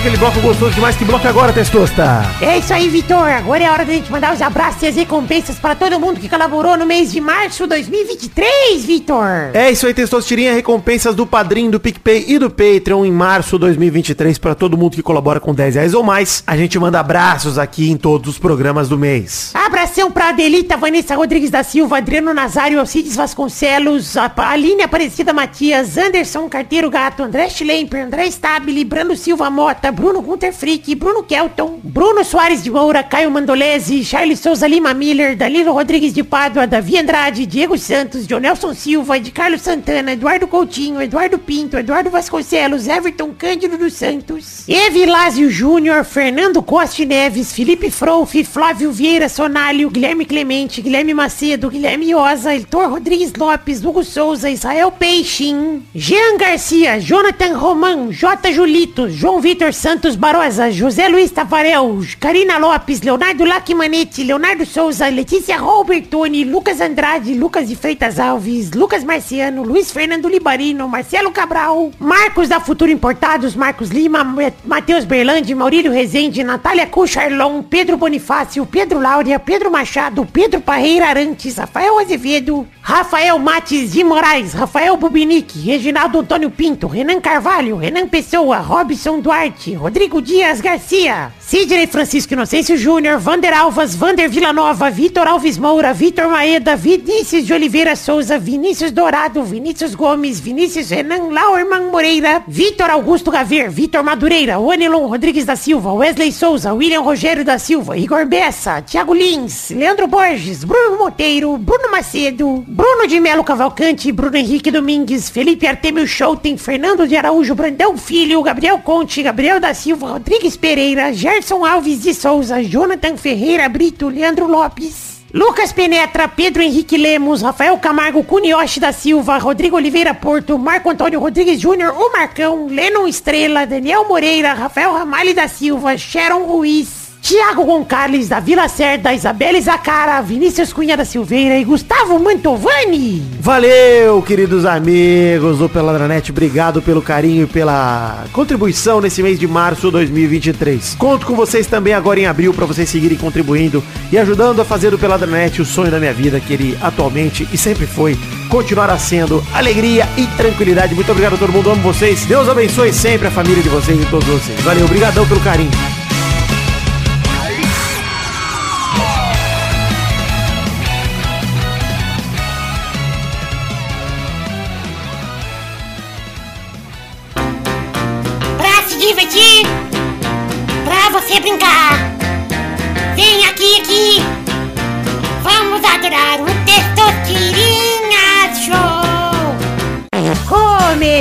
Para aquele bloco gostoso demais. Que bloco é agora, Testosta? É isso aí, Vitor. Agora é a hora da gente mandar os abraços e as recompensas para todo mundo que colaborou no mês de março 2023, Vitor. É isso aí, Testosterinha. Recompensas do Padrim, do PicPay e do Patreon em março 2023 para todo mundo que colabora com 10 reais ou mais. A gente manda abraços aqui em todos os programas do mês. Abração pra Adelita, Vanessa Rodrigues da Silva, Adriano Nazário, Alcides Vasconcelos, Aline Aparecida Matias, Anderson Carteiro Gato, André Schlemper, André Stabile, Brando Silva Mota, Bruno Gunter Frick, Bruno Kelton, Bruno Soares de Moura, Caio Mandolese, Charles Souza Lima Miller, Danilo Rodrigues de Pádua, Davi Andrade, Diego Santos, Jonelson Silva, de Carlos Santana, Eduardo Coutinho, Eduardo Pinto, Eduardo Vasconcelos, Everton Cândido dos Santos, Evilásio Júnior, Fernando Costa Neves, Felipe Frouf, Flávio Vieira Sonalho, Guilherme Clemente, Guilherme Macedo, Guilherme Oza, Heitor Rodrigues Lopes, Hugo Souza, Israel Peixin, Jean Garcia, Jonathan Roman, J. Julito, João Vitor Santos Barosa, José Luiz Tafarel, Karina Lopes, Leonardo Lacmanetti, Leonardo Souza, Letícia Robertoni, Lucas Andrade, Lucas de Freitas Alves, Lucas Marciano, Luiz Fernando Libarino, Marcelo Cabral, Marcos da Futuro Importados, Marcos Lima, Ma- Matheus Berlandi, Maurílio Rezende, Natália Cucharlon, Pedro Bonifácio, Pedro Láurea, Pedro Machado, Pedro Parreira Arantes, Rafael Azevedo, Rafael Mates de Moraes, Rafael Bubinique, Reginaldo Antônio Pinto, Renan Carvalho, Renan Pessoa, Robson Duarte, Rodrigo Dias Garcia, Sidney Francisco Inocêncio Júnior, Vander Alvas, Vander Villanova, Vitor Alves Moura, Vitor Maeda, Vinícius de Oliveira Souza, Vinícius Dourado, Vinícius Gomes, Vinícius Renan Lauerman Moreira, Vitor Augusto Gaver, Vitor Madureira, Wanelon Rodrigues da Silva, Wesley Souza, William Rogério da Silva, Igor Bessa, Thiago Lins, Leandro Borges, Bruno Monteiro, Bruno Macedo, Bruno de Melo Cavalcante, Bruno Henrique Domingues, Felipe Artemio Schouten, Fernando de Araújo Brandão Filho, Gabriel Conte, Gabriel da Silva, Rodrigues Pereira, Gerson Alves de Souza, Jonathan Ferreira Brito, Leandro Lopes. Lucas Penetra, Pedro Henrique Lemos, Rafael Camargo, Cunioche da Silva, Rodrigo Oliveira Porto, Marco Antônio Rodrigues Júnior, o Marcão, Lennon Estrela, Daniel Moreira, Rafael Ramalho da Silva, Sharon Ruiz, Tiago Gonçalves da Vila Cerda, Isabelle Zacara, Vinícius Cunha da Silveira e Gustavo Mantovani. Valeu, queridos amigos do Peladranet. Obrigado pelo carinho e pela contribuição nesse mês de março de 2023. Conto com vocês também agora em abril para vocês seguirem contribuindo e ajudando a fazer do Peladranet o sonho da minha vida, que ele atualmente e sempre foi, continuará sendo alegria e tranquilidade. Muito obrigado a todo mundo, amo vocês. Deus abençoe sempre a família de vocês e todos vocês. Valeu, obrigadão pelo carinho.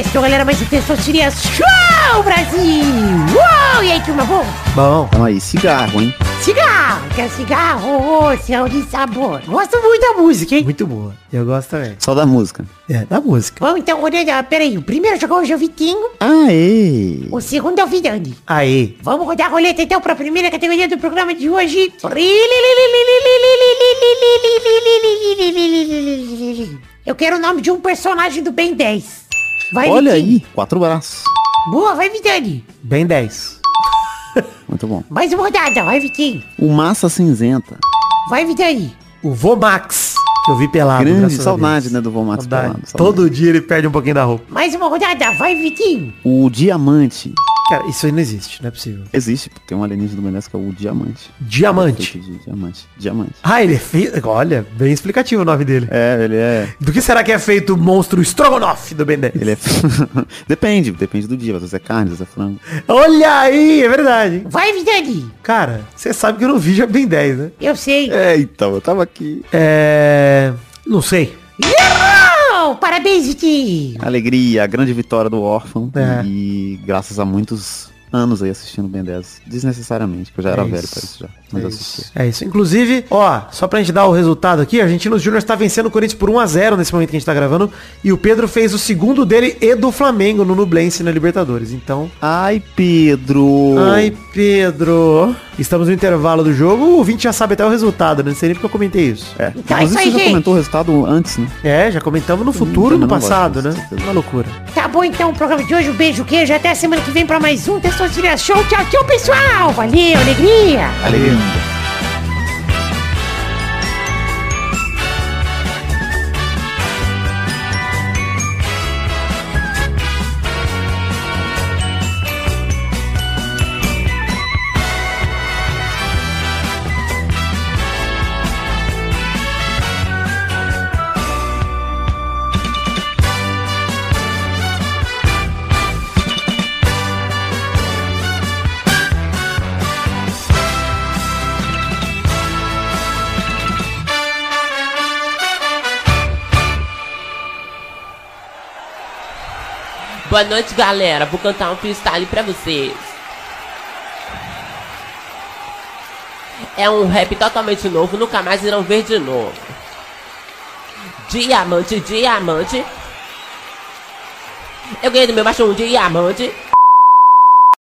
Começou, galera, mais um Testosterinha Show, Brasil. Uou, e aí, turma boa? Bom, Então aí, cigarro, hein? Cigarro, quer cigarro, ô, céu de sabor. Gosto muito da música, hein? muito boa. Eu gosto também. Só da música. É, da música. Vamos então, rodando, peraí, o primeiro jogou hoje é o Vitinho, Aê! o segundo é o Vidani. Aí. Vamos rodar a roleta então para a primeira categoria do programa de hoje. Eu quero o nome de um personagem do Ben 10. Vai, Olha Vitinho. aí, quatro braços. Boa, vai, Vidani. Bem 10. Muito bom. Mais uma rodada, vai, Vitinho. O Massa Cinzenta. Vai, Vidani. O Vomax, que eu vi pelado. Grande saudade, né, do Vomax Saudade. pelado. Saudade. Todo dia ele perde um pouquinho da roupa. Mais uma rodada, vai, Vitinho. O Diamante. Cara, isso aí não existe, não é possível. Existe, tem um alienígena do Ben 10 que é o Diamante. Diamante. De diamante. Diamante. Ah, ele é feito... Olha, bem explicativo o nome dele. É, ele é... Do que será que é feito o monstro Strogonoff do Ben 10? Ele é... depende, depende do dia. Às vezes é carne, às vezes é frango. Olha aí, é verdade. Vai, Vidani. Cara, você sabe que eu não vi já Ben 10, né? Eu sei. É, então, eu tava aqui. É... Não sei. Errou! Parabéns, Vitinho. Alegria, a grande vitória do órfão. É. E graças a muitos anos aí assistindo Ben 10. Desnecessariamente, porque eu já era É velho pra isso já. Mas É isso. É isso. Inclusive, ó, só pra gente dar o resultado aqui, a Argentinos Júnior está vencendo o Corinthians por 1x0 nesse momento que a gente tá gravando. E o Pedro fez o segundo dele e do Flamengo no Nublense na Libertadores. Então, Ai, Pedro! Ai, Pedro. Estamos no intervalo do jogo. O ouvinte já sabe até o resultado, né? Não sei nem porque eu comentei isso. É. É Mas isso você aí, já gente. comentou o resultado antes, né? É, já comentamos no futuro no passado, né? Uma loucura. Tá bom então o programa de hoje. Um beijo, queijo. Até a semana que vem pra mais um Testosterinha Show. Tchau, tchau, pessoal. Valeu, alegria. Alegria. Boa noite, galera. Vou cantar um freestyle pra vocês. É um rap totalmente novo, nunca mais irão ver de novo. Diamante, diamante. Eu ganhei do meu macho um diamante.